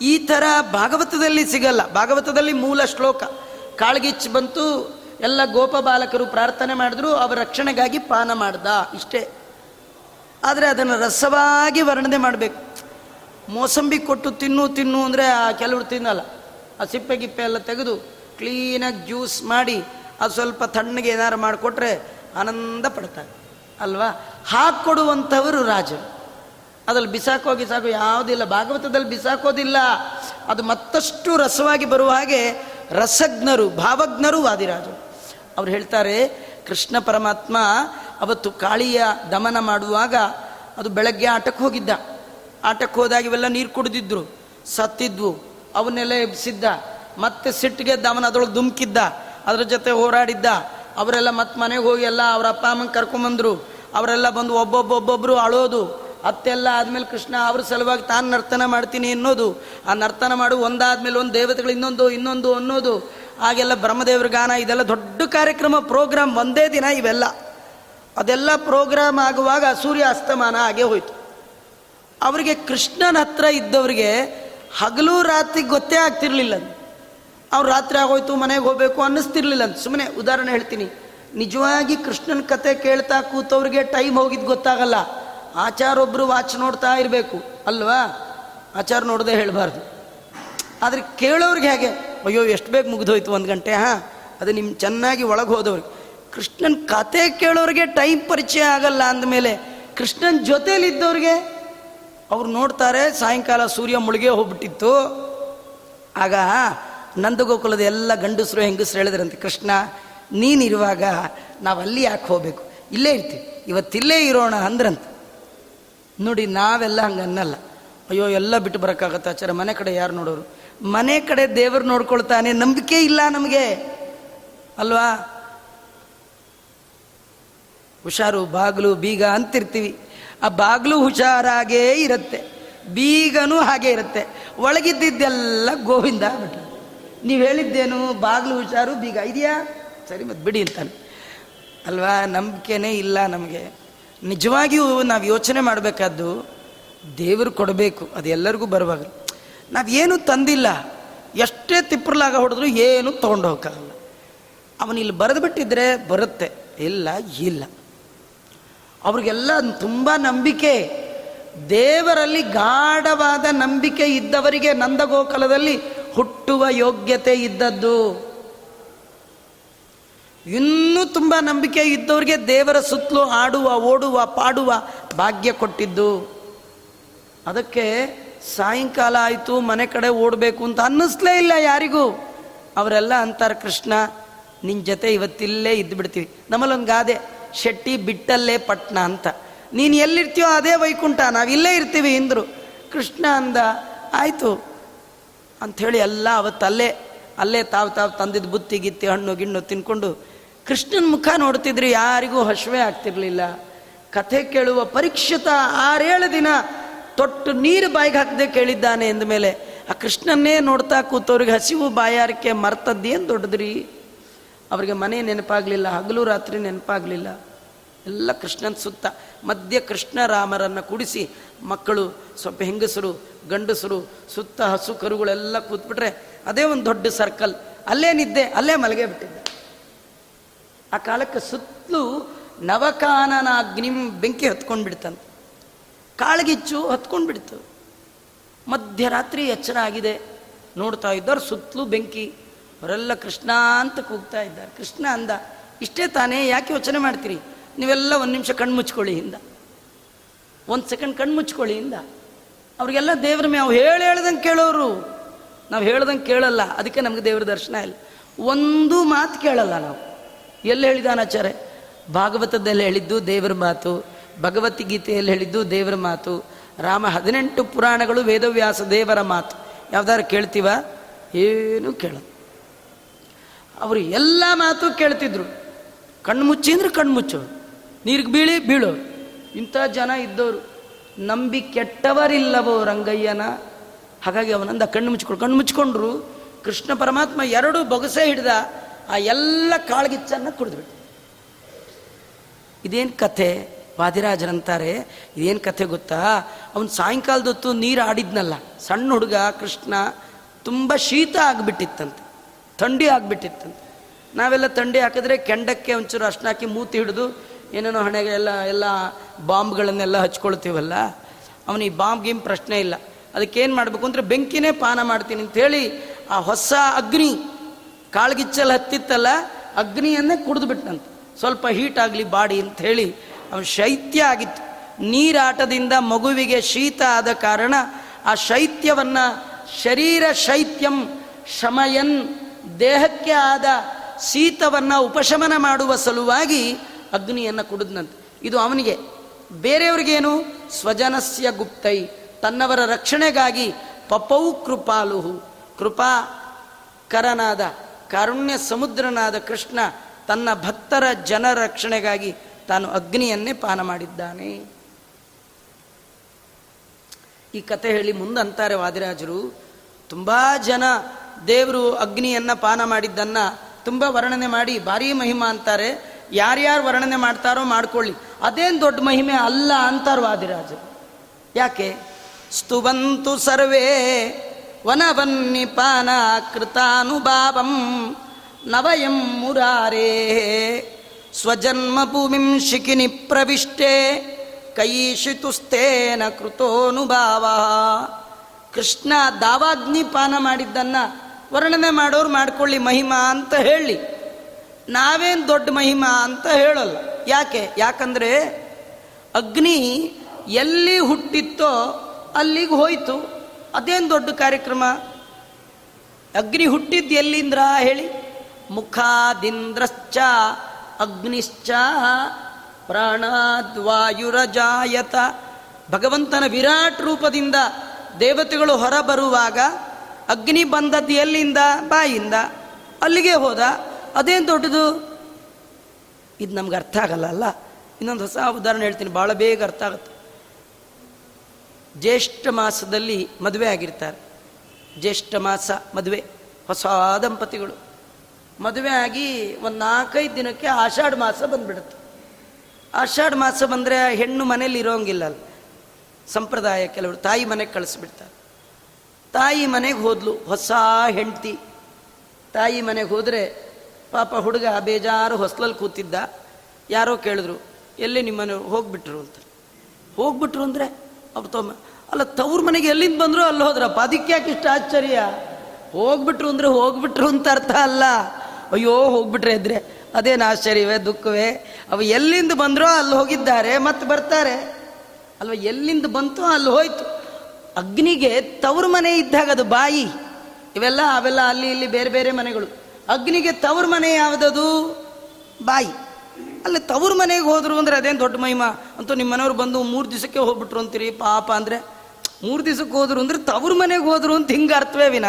Speaker 1: ಈ ಥರ ಭಾಗವತದಲ್ಲಿ ಸಿಗಲ್ಲ. ಭಾಗವತದಲ್ಲಿ ಮೂಲ ಶ್ಲೋಕ. ಕಾಳ್ಗಿಚ್ಚು ಬಂತು, ಎಲ್ಲ ಗೋಪ ಬಾಲಕರು ಪ್ರಾರ್ಥನೆ ಮಾಡಿದ್ರು, ಅವರ ರಕ್ಷಣೆಗಾಗಿ ಪಾನ ಮಾಡ್ದ, ಇಷ್ಟೇ. ಆದರೆ ಅದನ್ನು ರಸವಾಗಿ ವರ್ಣನೆ ಮಾಡಬೇಕು. ಮೋಸಂಬಿ ಕೊಟ್ಟು ತಿನ್ನು ತಿನ್ನು ಅಂದರೆ ಆ ಕೆಲವರು ತಿನ್ನಲ್ಲ. ಆ ಸಿಪ್ಪೆ, ಗಿಪ್ಪೆ ಎಲ್ಲ ತೆಗೆದು ಕ್ಲೀನಾಗಿ ಜ್ಯೂಸ್ ಮಾಡಿ ಅದು ಸ್ವಲ್ಪ ತಣ್ಣಗೆ ಏನಾರು ಮಾಡಿಕೊಟ್ರೆ ಆನಂದ ಪಡ್ತಾರೆ. ಅಲ್ವಾ? ಹಾಕ್ಕೊಡುವಂಥವರು ರಾಜರು. ಅದ್ರಲ್ಲಿ ಬಿಸಾಕೋ ಗಿಸಾಕೋ ಯಾವುದಿಲ್ಲ ಭಾಗವತದಲ್ಲಿ ಬಿಸಾಕೋದಿಲ್ಲ. ಅದು ಮತ್ತಷ್ಟು ರಸವಾಗಿ ಬರುವ ಹಾಗೆ ರಸಜ್ಞರು, ಭಾವಜ್ಞರು ವಾದಿರಾಜರು. ಅವ್ರು ಹೇಳ್ತಾರೆ, ಕೃಷ್ಣ ಪರಮಾತ್ಮ ಅವತ್ತು ಕಾಳಿಯ ದಮನ ಮಾಡುವಾಗ ಅದು ಬೆಳಗ್ಗೆ ಆಟಕ್ಕೆ ಹೋಗಿದ್ದ. ಆಟಕ್ಕೆ ಹೋದಾಗ ಇವೆಲ್ಲ ನೀರು ಕುಡಿದಿದ್ರು. ಸತ್ತಿದ್ವು. ಅವನ್ನೆಲ್ಲ ಎಬ್ಸಿದ್ದ ಮತ್ತೆ ಸಿಟ್ಟಿಗೆ ದಮನ ಅದ್ರೊಳಗೆ ದುಮ್ಕಿದ್ದ ಅದ್ರ ಜೊತೆ ಹೋರಾಡಿದ್ದ. ಅವರೆಲ್ಲ ಮತ್ತೆ ಮನೆಗೆ ಹೋಗಿ ಎಲ್ಲ ಅವ್ರ ಅಪ್ಪ ಅಮ್ಮಂಗೆ ಕರ್ಕೊಂಬಂದ್ರು ಅವರೆಲ್ಲ ಬಂದು ಒಬ್ಬೊಬ್ಬೊಬ್ಬೊಬ್ಬರು ಅಳೋದು. ಅತ್ತೆಲ್ಲ ಆದ್ಮೇಲೆ ಕೃಷ್ಣ ಅವ್ರ ಸಲುವಾಗಿ ತಾನು ನರ್ತನ ಮಾಡ್ತೀನಿ ಅನ್ನೋದು. ಆ ನರ್ತನ ಮಾಡು, ಒಂದಾದ್ಮೇಲೆ ಒಂದು ದೇವತೆಗಳು ಇನ್ನೊಂದು ಇನ್ನೊಂದು ಅನ್ನೋದು. ಹಾಗೆಲ್ಲ ಬ್ರಹ್ಮದೇವ್ರ ಗಾನ, ಇದೆಲ್ಲ ದೊಡ್ಡ ಕಾರ್ಯಕ್ರಮ, ಪ್ರೋಗ್ರಾಮ್, ಒಂದೇ ದಿನ ಇವೆಲ್ಲ. ಅದೆಲ್ಲ ಪ್ರೋಗ್ರಾಮ್ ಆಗುವಾಗ ಸೂರ್ಯ ಅಸ್ತಮಾನ ಆಗೇ ಹೋಯ್ತು. ಅವರಿಗೆ ಕೃಷ್ಣನ ಹತ್ರ ಇದ್ದವರಿಗೆ ಹಗಲು ರಾತ್ರಿ ಗೊತ್ತೇ ಆಗ್ತಿರ್ಲಿಲ್ಲ. ಅವ್ರು ರಾತ್ರಿ ಆಗೋಯ್ತು, ಮನೆಗೆ ಹೋಗ್ಬೇಕು ಅನ್ನಿಸ್ತಿರ್ಲಿಲ್ಲ. ಅಂತ ಸುಮ್ಮನೆ ಉದಾಹರಣೆ ಹೇಳ್ತೀನಿ. ನಿಜವಾಗಿ ಕೃಷ್ಣನ ಕತೆ ಕೇಳ್ತಾ ಕೂತವ್ರಿಗೆ ಟೈಮ್ ಹೋಗಿದ್ದು ಗೊತ್ತಾಗಲ್ಲ. ಒಬ್ರು ವಾಚ್ ನೋಡ್ತಾ ಇರಬೇಕು. ಅಲ್ವಾ? ಆಚಾರ ನೋಡದೆ ಹೇಳಬಾರ್ದು. ಆದರೆ ಕೇಳೋರಿಗೆ ಹೇಗೆ, ಅಯ್ಯೋ, ಎಷ್ಟು ಬೇಗ ಮುಗಿದೋಯ್ತು ಒಂದು ಗಂಟೆ, ಹಾಂ? ಅದು ನಿಮ್ಮ ಚೆನ್ನಾಗಿ ಒಳಗೆ ಹೋದವ್ರಿಗೆ. ಕೃಷ್ಣನ ಕತೆ ಕೇಳೋರಿಗೆ ಟೈಮ್ ಪರಿಚಯ ಆಗಲ್ಲ ಅಂದಮೇಲೆ ಕೃಷ್ಣನ ಜೊತೇಲಿದ್ದವ್ರಿಗೆ ಅವ್ರು ನೋಡ್ತಾರೆ, ಸಾಯಂಕಾಲ ಸೂರ್ಯ ಮುಳುಗೆ ಹೋಗ್ಬಿಟ್ಟಿತ್ತು. ಆಗ ನಂದಗೋಕುಲದ ಎಲ್ಲ ಗಂಡಸರು ಹೆಂಗಸರು ಹೇಳಿದ್ರಂತೆ, ಕೃಷ್ಣ, ನೀನಿರುವಾಗ ನಾವು ಅಲ್ಲಿ ಯಾಕೆ ಹೋಗ್ಬೇಕು? ಇಲ್ಲೇ ಇರ್ತೀವಿ ಇವತ್ತಿಲ್ಲೇ ಇರೋಣ ಅಂದ್ರಂತ. ನೋಡಿ, ನಾವೆಲ್ಲ ಹಂಗೆ ಅನ್ನಲ್ಲ ಅಯ್ಯೋ, ಎಲ್ಲ ಬಿಟ್ಟು ಬರೋಕ್ಕಾಗತ್ತೆ? ಆಚಾರ, ಮನೆ ಕಡೆ ಯಾರು ನೋಡೋರು? ಮನೆ ಕಡೆ ದೇವರು ನೋಡ್ಕೊಳ್ತಾನೆ, ನಂಬಿಕೆ ಇಲ್ಲ ನಮಗೆ. ಅಲ್ವಾ? ಹುಷಾರು, ಬಾಗಿಲು, ಬೀಗ ಅಂತಿರ್ತೀವಿ. ಆ ಬಾಗಿಲು ಹುಷಾರಾಗೇ ಇರುತ್ತೆ. ಬೀಗನೂ ಹಾಗೆ ಇರುತ್ತೆ. ಒಳಗಿದ್ದಿದ್ದೆಲ್ಲ ಗೋವಿಂದ ಬಿಟ್ಟ ನೀವು ಹೇಳಿದ್ದೇನು? ಬಾಗಿಲು ಹುಷಾರು, ಬೀಗ ಇದೆಯಾ? ಸರಿ ಮತ್ತೆ ಬಿಡಿ ಅಂತಾನೆ. ಅಲ್ವಾ? ನಂಬಿಕೆನೇ ಇಲ್ಲ ನಮಗೆ. ನಿಜವಾಗಿಯೂ ನಾವು ಯೋಚನೆ ಮಾಡಬೇಕಾದ್ದು ದೇವರು ಕೊಡಬೇಕು. ಅದು ಎಲ್ಲರಿಗೂ ಬರುವಾಗ. ನಾವೇನು ತಂದಿಲ್ಲ. ಎಷ್ಟೇ ತಿಪ್ಪರ್ಲಾಗ ಹೊಡೆದ್ರು ಏನು ತೊಗೊಂಡು ಹೋಗಲ್ಲ ಅವನು ಇಲ್ಲಿ ಬರೆದು ಬಿಟ್ಟಿದ್ರೆ ಬರುತ್ತೆ. ಇಲ್ಲ ಇಲ್ಲ. ಅವ್ರಿಗೆಲ್ಲ ತುಂಬ ನಂಬಿಕೆ. ದೇವರಲ್ಲಿ ಗಾಢವಾದ ನಂಬಿಕೆ ಇದ್ದವರಿಗೆ ನಂದಗೋಕುಲದಲ್ಲಿ ಹುಟ್ಟುವ ಯೋಗ್ಯತೆ ಇದ್ದದ್ದು. ಇನ್ನೂ ತುಂಬ ನಂಬಿಕೆ ಇದ್ದವ್ರಿಗೆ ದೇವರ ಸುತ್ತಲೂ ಆಡುವ, ಓಡುವ, ಪಾಡುವ ಭಾಗ್ಯ ಕೊಟ್ಟಿದ್ದು. ಅದಕ್ಕೆ ಸಾಯಂಕಾಲ ಆಯಿತು, ಮನೆ ಕಡೆ ಓಡಬೇಕು ಅಂತ ಅನ್ನಿಸ್ಲೇ ಇಲ್ಲ ಯಾರಿಗೂ. ಅವರೆಲ್ಲ ಅಂತಾರೆ, ಕೃಷ್ಣ ನಿನ್ನ ಜೊತೆ ಇವತ್ತಿಲ್ಲೇ ಇದ್ದು ಬಿಡ್ತೀವಿ ನಮ್ಮಲ್ಲೊಂದು ಗಾದೆ ಶೆಟ್ಟಿ ಬಿಟ್ಟಲ್ಲೇ ಪಟ್ನ ಅಂತ. ನೀನು ಎಲ್ಲಿರ್ತೀಯೋ ಅದೇ ವೈಕುಂಠ ನಾವಿಲ್ಲೇ ಇರ್ತೀವಿ ಇಂದ್ರು. ಕೃಷ್ಣ ಅಂದ, ಆಯಿತು. ಅಂಥೇಳಿ ಎಲ್ಲ ಅವತ್ತಲ್ಲೇ ಅಲ್ಲೇ ತಾವು ತಾವು ತಂದಿದ್ದು ಬುತ್ತಿ, ಗಿತ್ತಿ, ಹಣ್ಣು, ಗಿಣ್ಣು ತಿನ್ಕೊಂಡು ಕೃಷ್ಣನ ಮುಖ ನೋಡ್ತಿದ್ರು, ಯಾರಿಗೂ ಹಶ್ವೆ ಆಗ್ತಿರ್ಲಿಲ್ಲ. ಕಥೆ ಕೇಳುವ ಪರೀಕ್ಷಿತ ಆರೇಳು ದಿನ ತೊಟ್ಟು ನೀರು ಬಾಯಿಗೆ ಹಾಕದೆ ಕೇಳಿದ್ದಾನೆ ಎಂದಮೇಲೆ ಆ ಕೃಷ್ಣನ್ನೇ ನೋಡ್ತಾ ಕೂತವ್ರಿಗೆ ಹಸಿವು ಬಾಯಾರಿಕೆ ಮರ್ತದ್ದೇನು ದೊಡ್ಡದ್ರಿ? ಅವರಿಗೆ ಮನೆ ನೆನಪಾಗಲಿಲ್ಲ, ಹಗಲು ರಾತ್ರಿ ನೆನಪಾಗಲಿಲ್ಲ. ಎಲ್ಲ ಕೃಷ್ಣನ ಸುತ್ತ ಮಧ್ಯ ಕೃಷ್ಣ ರಾಮರನ್ನು ಕೂಡಿಸಿ ಮಕ್ಕಳು, ಸ್ವಲ್ಪ ಹೆಂಗಸರು, ಗಂಡಸರು, ಸುತ್ತ ಹಸು ಕರುಗಳೆಲ್ಲ ಕೂತ್ಬಿಟ್ರೆ ಅದೇ ಒಂದು ದೊಡ್ಡ ಸರ್ಕಲ್ ಅಲ್ಲೇ ನಿದ್ದೆ, ಅಲ್ಲೇ ಮಲಗೇ ಬಿಟ್ಟಿದ್ದೆ ಆ ಕಾಲಕ್ಕೆ ಸುತ್ತಲೂ ನವಕಾನನ ಅಗ್ನಿಂ ಬೆಂಕಿ ಹತ್ಕೊಂಡು ಬಿಡ್ತಂತೆ ಕಾಳಗಿಚ್ಚು ಹತ್ಕೊಂಡು ಬಿಡ್ತು ಮಧ್ಯರಾತ್ರಿ ಎಚ್ಚರ ಆಗಿದೆ. ನೋಡ್ತಾ ಇದ್ದವ್ರು ಸುತ್ತಲೂ ಬೆಂಕಿ. ಅವರೆಲ್ಲ ಕೃಷ್ಣ ಅಂತ ಕೂಗ್ತಾ ಇದ್ದಾರೆ. ಕೃಷ್ಣ ಅಂದ, ಇಷ್ಟೇ ತಾನೇ, ಯಾಕೆ ಯೋಚನೆ ಮಾಡ್ತೀರಿ? ನೀವೆಲ್ಲ ಒಂದು ನಿಮಿಷ ಕಣ್ಣು ಮುಚ್ಕೊಳ್ಳಿ ಹಿಂದ ಒಂದು ಸೆಕೆಂಡ್ ಕಣ್ಣು ಮುಚ್ಕೊಳ್ಳಿ ಹಿಂದ ಅವ್ರಿಗೆಲ್ಲ ದೇವ್ರ ಮೇ ಅವು ಹೇಳಿ ಹೇಳ್ದಂಗೆ ಕೇಳೋರು. ನಾವು ಹೇಳ್ದಂಗೆ ಕೇಳಲ್ಲ, ಅದಕ್ಕೆ ನಮಗೆ ದೇವ್ರ ದರ್ಶನ ಇಲ್ಲ. ಒಂದು ಮಾತು ಕೇಳಲ್ಲ ನಾವು. ಎಲ್ಲಿ ಹೇಳಿದಾನಾಚಾರ್ಯ ಭಾಗವತದಲ್ಲಿ ಹೇಳಿದ್ದು ದೇವರ ಮಾತು ಭಗವದ್ಗೀತೆಯಲ್ಲಿ ಹೇಳಿದ್ದು ದೇವರ ಮಾತು, ರಾಮ ಹದಿನೆಂಟು ಪುರಾಣಗಳು ವೇದವ್ಯಾಸ ದೇವರ ಮಾತು. ಯಾವ್ದಾರು ಕೇಳ್ತೀವ? ಏನು ಕೇಳಲ್ಲ. ಅವರು ಎಲ್ಲ ಮಾತು ಕೇಳ್ತಿದ್ರು. ಕಣ್ಣು ಮುಚ್ಚಿ ಅಂದ್ರೆ ಕಣ್ಣು ಮುಚ್ಚು. ನೀರಿಗೆ ಬೀಳಿ ಬೀಳು. ಇಂಥ ಜನ ಇದ್ದವರು. ನಂಬಿ ಕೆಟ್ಟವರಿಲ್ಲವೋ ರಂಗಯ್ಯನ. ಹಾಗಾಗಿ ಅವನಂದ ಕಣ್ಣು ಮುಚ್ಕೊಂಡು ಕಣ್ಣು ಮುಚ್ಕೊಂಡ್ರು ಕೃಷ್ಣ ಪರಮಾತ್ಮ ಎರಡು ಬೊಗಸೆ ಹಿಡ್ದ ಆ ಎಲ್ಲ ಕಾಳ್ಗಿಚ್ಚನ್ನು ಕುಡಿದ್ಬಿಟ್ಟು ಇದೇನು ಕಥೆ? ವಾದಿರಾಜರಂತಾರೆ, ಇದೇನು ಕಥೆ ಗೊತ್ತಾ? ಅವನು ಸಾಯಂಕಾಲದೊತ್ತು ನೀರು ಆಡಿದ್ನಲ್ಲ. ಸಣ್ಣ ಹುಡುಗ ಕೃಷ್ಣ ತುಂಬ ಶೀತ ಆಗಿಬಿಟ್ಟಿತ್ತಂತೆ. ಥಂಡಿ ಆಗಿಬಿಟ್ಟಿತ್ತಂತೆ ನಾವೆಲ್ಲ ಥಂಡಿ ಹಾಕಿದ್ರೆ ಕೆಂಡಕ್ಕೆ ಒಂಚೂರು ಅಷ್ಟು ಹಾಕಿ ಮೂತಿ ಹಿಡಿದು ಏನೇನೋ ಹಣೆಗೆ ಎಲ್ಲ ಎಲ್ಲ ಬಾಂಬ್ಗಳನ್ನೆಲ್ಲ ಹಚ್ಕೊಳ್ತೀವಲ್ಲ? ಅವನು ಈ ಬಾಂಬ್ ಗೀಮ್ ಪ್ರಶ್ನೆ ಇಲ್ಲ. ಅದಕ್ಕೇನು ಮಾಡಬೇಕು ಅಂದರೆ ಬೆಂಕಿನೇ ಪಾನ ಮಾಡ್ತೀನಿ ಅಂಥೇಳಿ ಆ ಹೊಸ ಅಗ್ನಿ ಕಾಳ್ಗಿಚ್ಚಲ್ಲಿ ಹತ್ತಿತ್ತಲ್ಲ, ಅಗ್ನಿಯನ್ನೇ ಕುಡಿದು ಬಿಟ್ಟಂತೆ ಸ್ವಲ್ಪ ಹೀಟ್ ಆಗಲಿ ಬಾಡಿ ಹೇಳಿ ಅವನು ಶೈತ್ಯ ಆಗಿತ್ತು. ನೀರಾಟದಿಂದ ಮಗುವಿಗೆ ಶೀತ ಆದ ಕಾರಣ ಆ ಶೈತ್ಯವನ್ನು ಶರೀರ ಶೈತ್ಯಂ ಶಮಯನ್ ದೇಹಕ್ಕೆ ಆದ ಶೀತವನ್ನು ಉಪಶಮನ ಮಾಡುವ ಸಲುವಾಗಿ ಅಗ್ನಿಯನ್ನು ಕುಡಿದ್ನಂತೆ. ಇದು ಅವನಿಗೆ, ಬೇರೆಯವ್ರಿಗೇನು? ಸ್ವಜನಸ್ಯ ಗುಪ್ತೈ, ತನ್ನವರ ರಕ್ಷಣೆಗಾಗಿ ಪಪೌ ಕೃಪಾಲುಹು. ಕೃಪಾ ಕರನಾದ, ಕಾರುಣ್ಯ ಸಮುದ್ರನಾದ ಕೃಷ್ಣ ತನ್ನ ಭಕ್ತರ ಜನ ರಕ್ಷಣೆಗಾಗಿ ತಾನು ಅಗ್ನಿಯನ್ನೇ ಪಾನ ಮಾಡಿದ್ದಾನೆ. ಈ ಕತೆ ಹೇಳಿ ಮುಂದಂತಾರೆ ವಾದಿರಾಜರು. ತುಂಬಾ ಜನ ದೇವರು ಅಗ್ನಿಯನ್ನ ಪಾನ ಮಾಡಿದ್ದನ್ನ ತುಂಬ ವರ್ಣನೆ ಮಾಡಿ ಭಾರಿ ಮಹಿಮಾ ಅಂತಾರೆ. ಯಾರ್ಯಾರು ವರ್ಣನೆ ಮಾಡ್ತಾರೋ ಮಾಡ್ಕೊಳ್ಳಿ. ಅದೇನು ದೊಡ್ಡ ಮಹಿಮೆ ಅಲ್ಲ ಅಂತಾರೋ ಆದಿರಾಜ ಯಾಕೆ? ಸ್ತುವಂತು ಸರ್ವೇ ವನವನ್ನಿಪಾನ ಕೃತಾನುಭಾವಂ ನವಯಂ ಮುರಾರೇ. ಸ್ವಜನ್ಮ ಭೂಮಿಂ ಶಿಖಿನಿ ಪ್ರವಿಷ್ಟೇ ಕೈಶಿತುಸ್ತೇನ ಕೃತೋನುಭಾವ. ಕೃಷ್ಣ ದಾವಾಗ್ನಿ ಪಾನ ಮಾಡಿದ್ದನ್ನ ವರ್ಣನೆ ಮಾಡೋರು ಮಾಡ್ಕೊಳ್ಳಿ ಮಹಿಮಾ ಅಂತ ಹೇಳಿ. ನಾವೇನು ದೊಡ್ಡ ಮಹಿಮಾ ಅಂತ ಹೇಳಲ್ಲ. ಯಾಕೆ? ಯಾಕಂದರೆ ಅಗ್ನಿ ಎಲ್ಲಿ ಹುಟ್ಟಿತ್ತೋ ಅಲ್ಲಿಗೆ ಹೋಯಿತು. ಅದೇನು ದೊಡ್ಡ ಕಾರ್ಯಕ್ರಮ? ಅಗ್ನಿ ಹುಟ್ಟಿದ್ದು ಎಲ್ಲಿಂದ್ರ ಹೇಳಿ? ಮುಖಾದಿಂದ್ರಶ್ಚ ಅಗ್ನಿಶ್ಚ ಪ್ರಾಣಾದ್ವಾಯುರಜಾಯತ ಭಗವಂತನ ವಿರಾಟ್ ರೂಪದಿಂದ ದೇವತೆಗಳು ಹೊರ ಬರುವಾಗ ಅಗ್ನಿ ಬಂದದ್ದು ಎಲ್ಲಿಂದ? ಬಾಯಿಂದ. ಅಲ್ಲಿಗೆ ಹೋದ. ಅದೇನು ದೊಡ್ಡದು? ಇದು ನಮ್ಗೆ ಅರ್ಥ ಆಗಲ್ಲ ಅಲ್ಲ? ಇನ್ನೊಂದು ಹೊಸ ಉದಾಹರಣೆ ಹೇಳ್ತೀನಿ. ಭಾಳ ಬೇಗ ಅರ್ಥ ಆಗುತ್ತೆ. ಜ್ಯೇಷ್ಠ ಮಾಸದಲ್ಲಿ ಮದುವೆ ಆಗಿರ್ತಾರೆ. ಜ್ಯೇಷ್ಠ ಮಾಸ ಮದುವೆ. ಹೊಸ ದಂಪತಿಗಳು. ಮದುವೆ ಆಗಿ ಒಂದು ನಾಲ್ಕೈದು ದಿನಕ್ಕೆ ಆಷಾಢ ಮಾಸ ಬಂದ್ಬಿಡುತ್ತೆ. ಆಷಾಢ ಮಾಸ ಬಂದರೆ ಹೆಣ್ಣು ಮನೇಲಿ ಇರೋಂಗಿಲ್ಲ ಸಂಪ್ರದಾಯ ಕೆಲವರು ತಾಯಿ ಮನೆಗೆ ಕಳಿಸ್ಬಿಡ್ತಾರೆ. ತಾಯಿ ಮನೆಗೆ ಹೋದ್ಲು, ಹೊಸ ಹೆಂಡ್ತಿ. ತಾಯಿ ಮನೆಗೆ ಹೋದರೆ ಪಾಪ ಹುಡುಗ ಬೇಜಾರು ಹೊಸ್ಲಲ್ಲಿ ಕೂತಿದ್ದ. ಯಾರೋ ಕೇಳಿದ್ರು, ಎಲ್ಲಿ ನಿಮ್ಮನೆ ಹೋಗ್ಬಿಟ್ರು ಅಂತ. ಹೋಗ್ಬಿಟ್ರು ಅಂದರೆ, ಅವ್ರು ತಮ್ಮ, ಅಲ್ಲ ತವ್ರ ಮನೆಗೆ ಎಲ್ಲಿಂದ ಬಂದರೂ ಅಲ್ಲಿ ಹೋದ್ರಪ್ಪ ಅದಕ್ಕೆ ಯಾಕೆ ಇಷ್ಟು ಆಶ್ಚರ್ಯ? ಹೋಗ್ಬಿಟ್ರು ಅಂದರೆ ಹೋಗ್ಬಿಟ್ರು ಅಂತ ಅರ್ಥ ಅಲ್ಲ. ಅಯ್ಯೋ, ಹೋಗ್ಬಿಟ್ರೆ ಇದ್ರೆ ಅದೇನು ಆಶ್ಚರ್ಯವೇ, ದುಃಖವೇ? ಅವು ಎಲ್ಲಿಂದ ಬಂದ್ರೋ ಅಲ್ಲಿ ಹೋಗಿದ್ದಾರೆ ಮತ್ತೆ ಬರ್ತಾರೆ. ಅಲ್ವ, ಎಲ್ಲಿಂದ ಬಂತೋ ಅಲ್ಲಿ ಹೋಯ್ತು. ಅಗ್ನಿಗೆ ತವ್ರ ಮನೆ ಇದ್ದಾಗ ಅದು ಬಾಯಿ. ಇವೆಲ್ಲ ಅವೆಲ್ಲ ಅಲ್ಲಿ ಇಲ್ಲಿ ಬೇರೆ ಬೇರೆ ಮನೆಗಳು. ಅಗ್ನಿಗೆ ತವ್ರ ಮನೆ ಯಾವುದದು? ಬಾಯಿ. ಅಲ್ಲಿ ತವ್ರ ಮನೆಗೆ ಹೋದ್ರು ಅಂದ್ರೆ ಅದೇನು ದೊಡ್ಡ ಮಹಿಮಾ? ಅಂತೂ ನಿಮ್ಮ ಮನೆಯವ್ರು ಬಂದು ಮೂರು ದಿವಸಕ್ಕೆ ಹೋಗ್ಬಿಟ್ರು ಅಂತೀರಿ, ಪಾಪ ಅಂದರೆ. ಮೂರು ದಿವಸಕ್ಕೆ ಹೋದ್ರು ಅಂದ್ರೆ ತವ್ರ ಮನೆಗೆ ಹೋದ್ರು ಅಂತ ಹಿಂಗೆ ಅರ್ಥವೇ ವಿನ?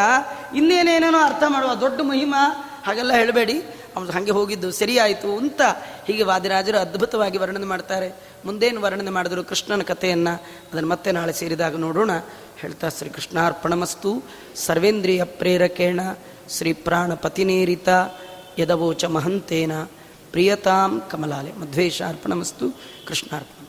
Speaker 1: ಇನ್ನೇನೇನೇನೋ ಅರ್ಥ ಮಾಡುವ ದೊಡ್ಡ ಮಹಿಮಾ? ಹಾಗೆಲ್ಲ ಹೇಳಬೇಡಿ. ಅವ್ನು ಹಂಗೆ ಹೋಗಿದ್ದು ಸರಿಯಾಯಿತು ಅಂತ ಹೀಗೆ ವಾದಿರಾಜರು ಅದ್ಭುತವಾಗಿ ವರ್ಣನೆ ಮಾಡ್ತಾರೆ. ಮುಂದೇನು ವರ್ಣನೆ ಮಾಡಿದ್ರು ಕೃಷ್ಣನ ಕಥೆಯನ್ನು ಅದನ್ನು ಮತ್ತೆ ನಾಳೆ ಸೇರಿದಾಗ ನೋಡೋಣ. ಹೇಳ್ತಾ ಶ್ರೀ ಕೃಷ್ಣಾರ್ಪಣಮಸ್ತು ಸರ್ವೇಂದ್ರಿಯ ಪ್ರೇರಕೇಣ ಶ್ರೀ ಪ್ರಾಣಪತಿನೇರಿತ ಯದವೋಚ ಮಹಂತೇನ ಪ್ರಿಯತಾಂ ಕಮಲಾಲೆ ಮಧ್ವೇಶಾರ್ಪಣಮಸ್ತು ಕೃಷ್ಣಾರ್ಪಣ.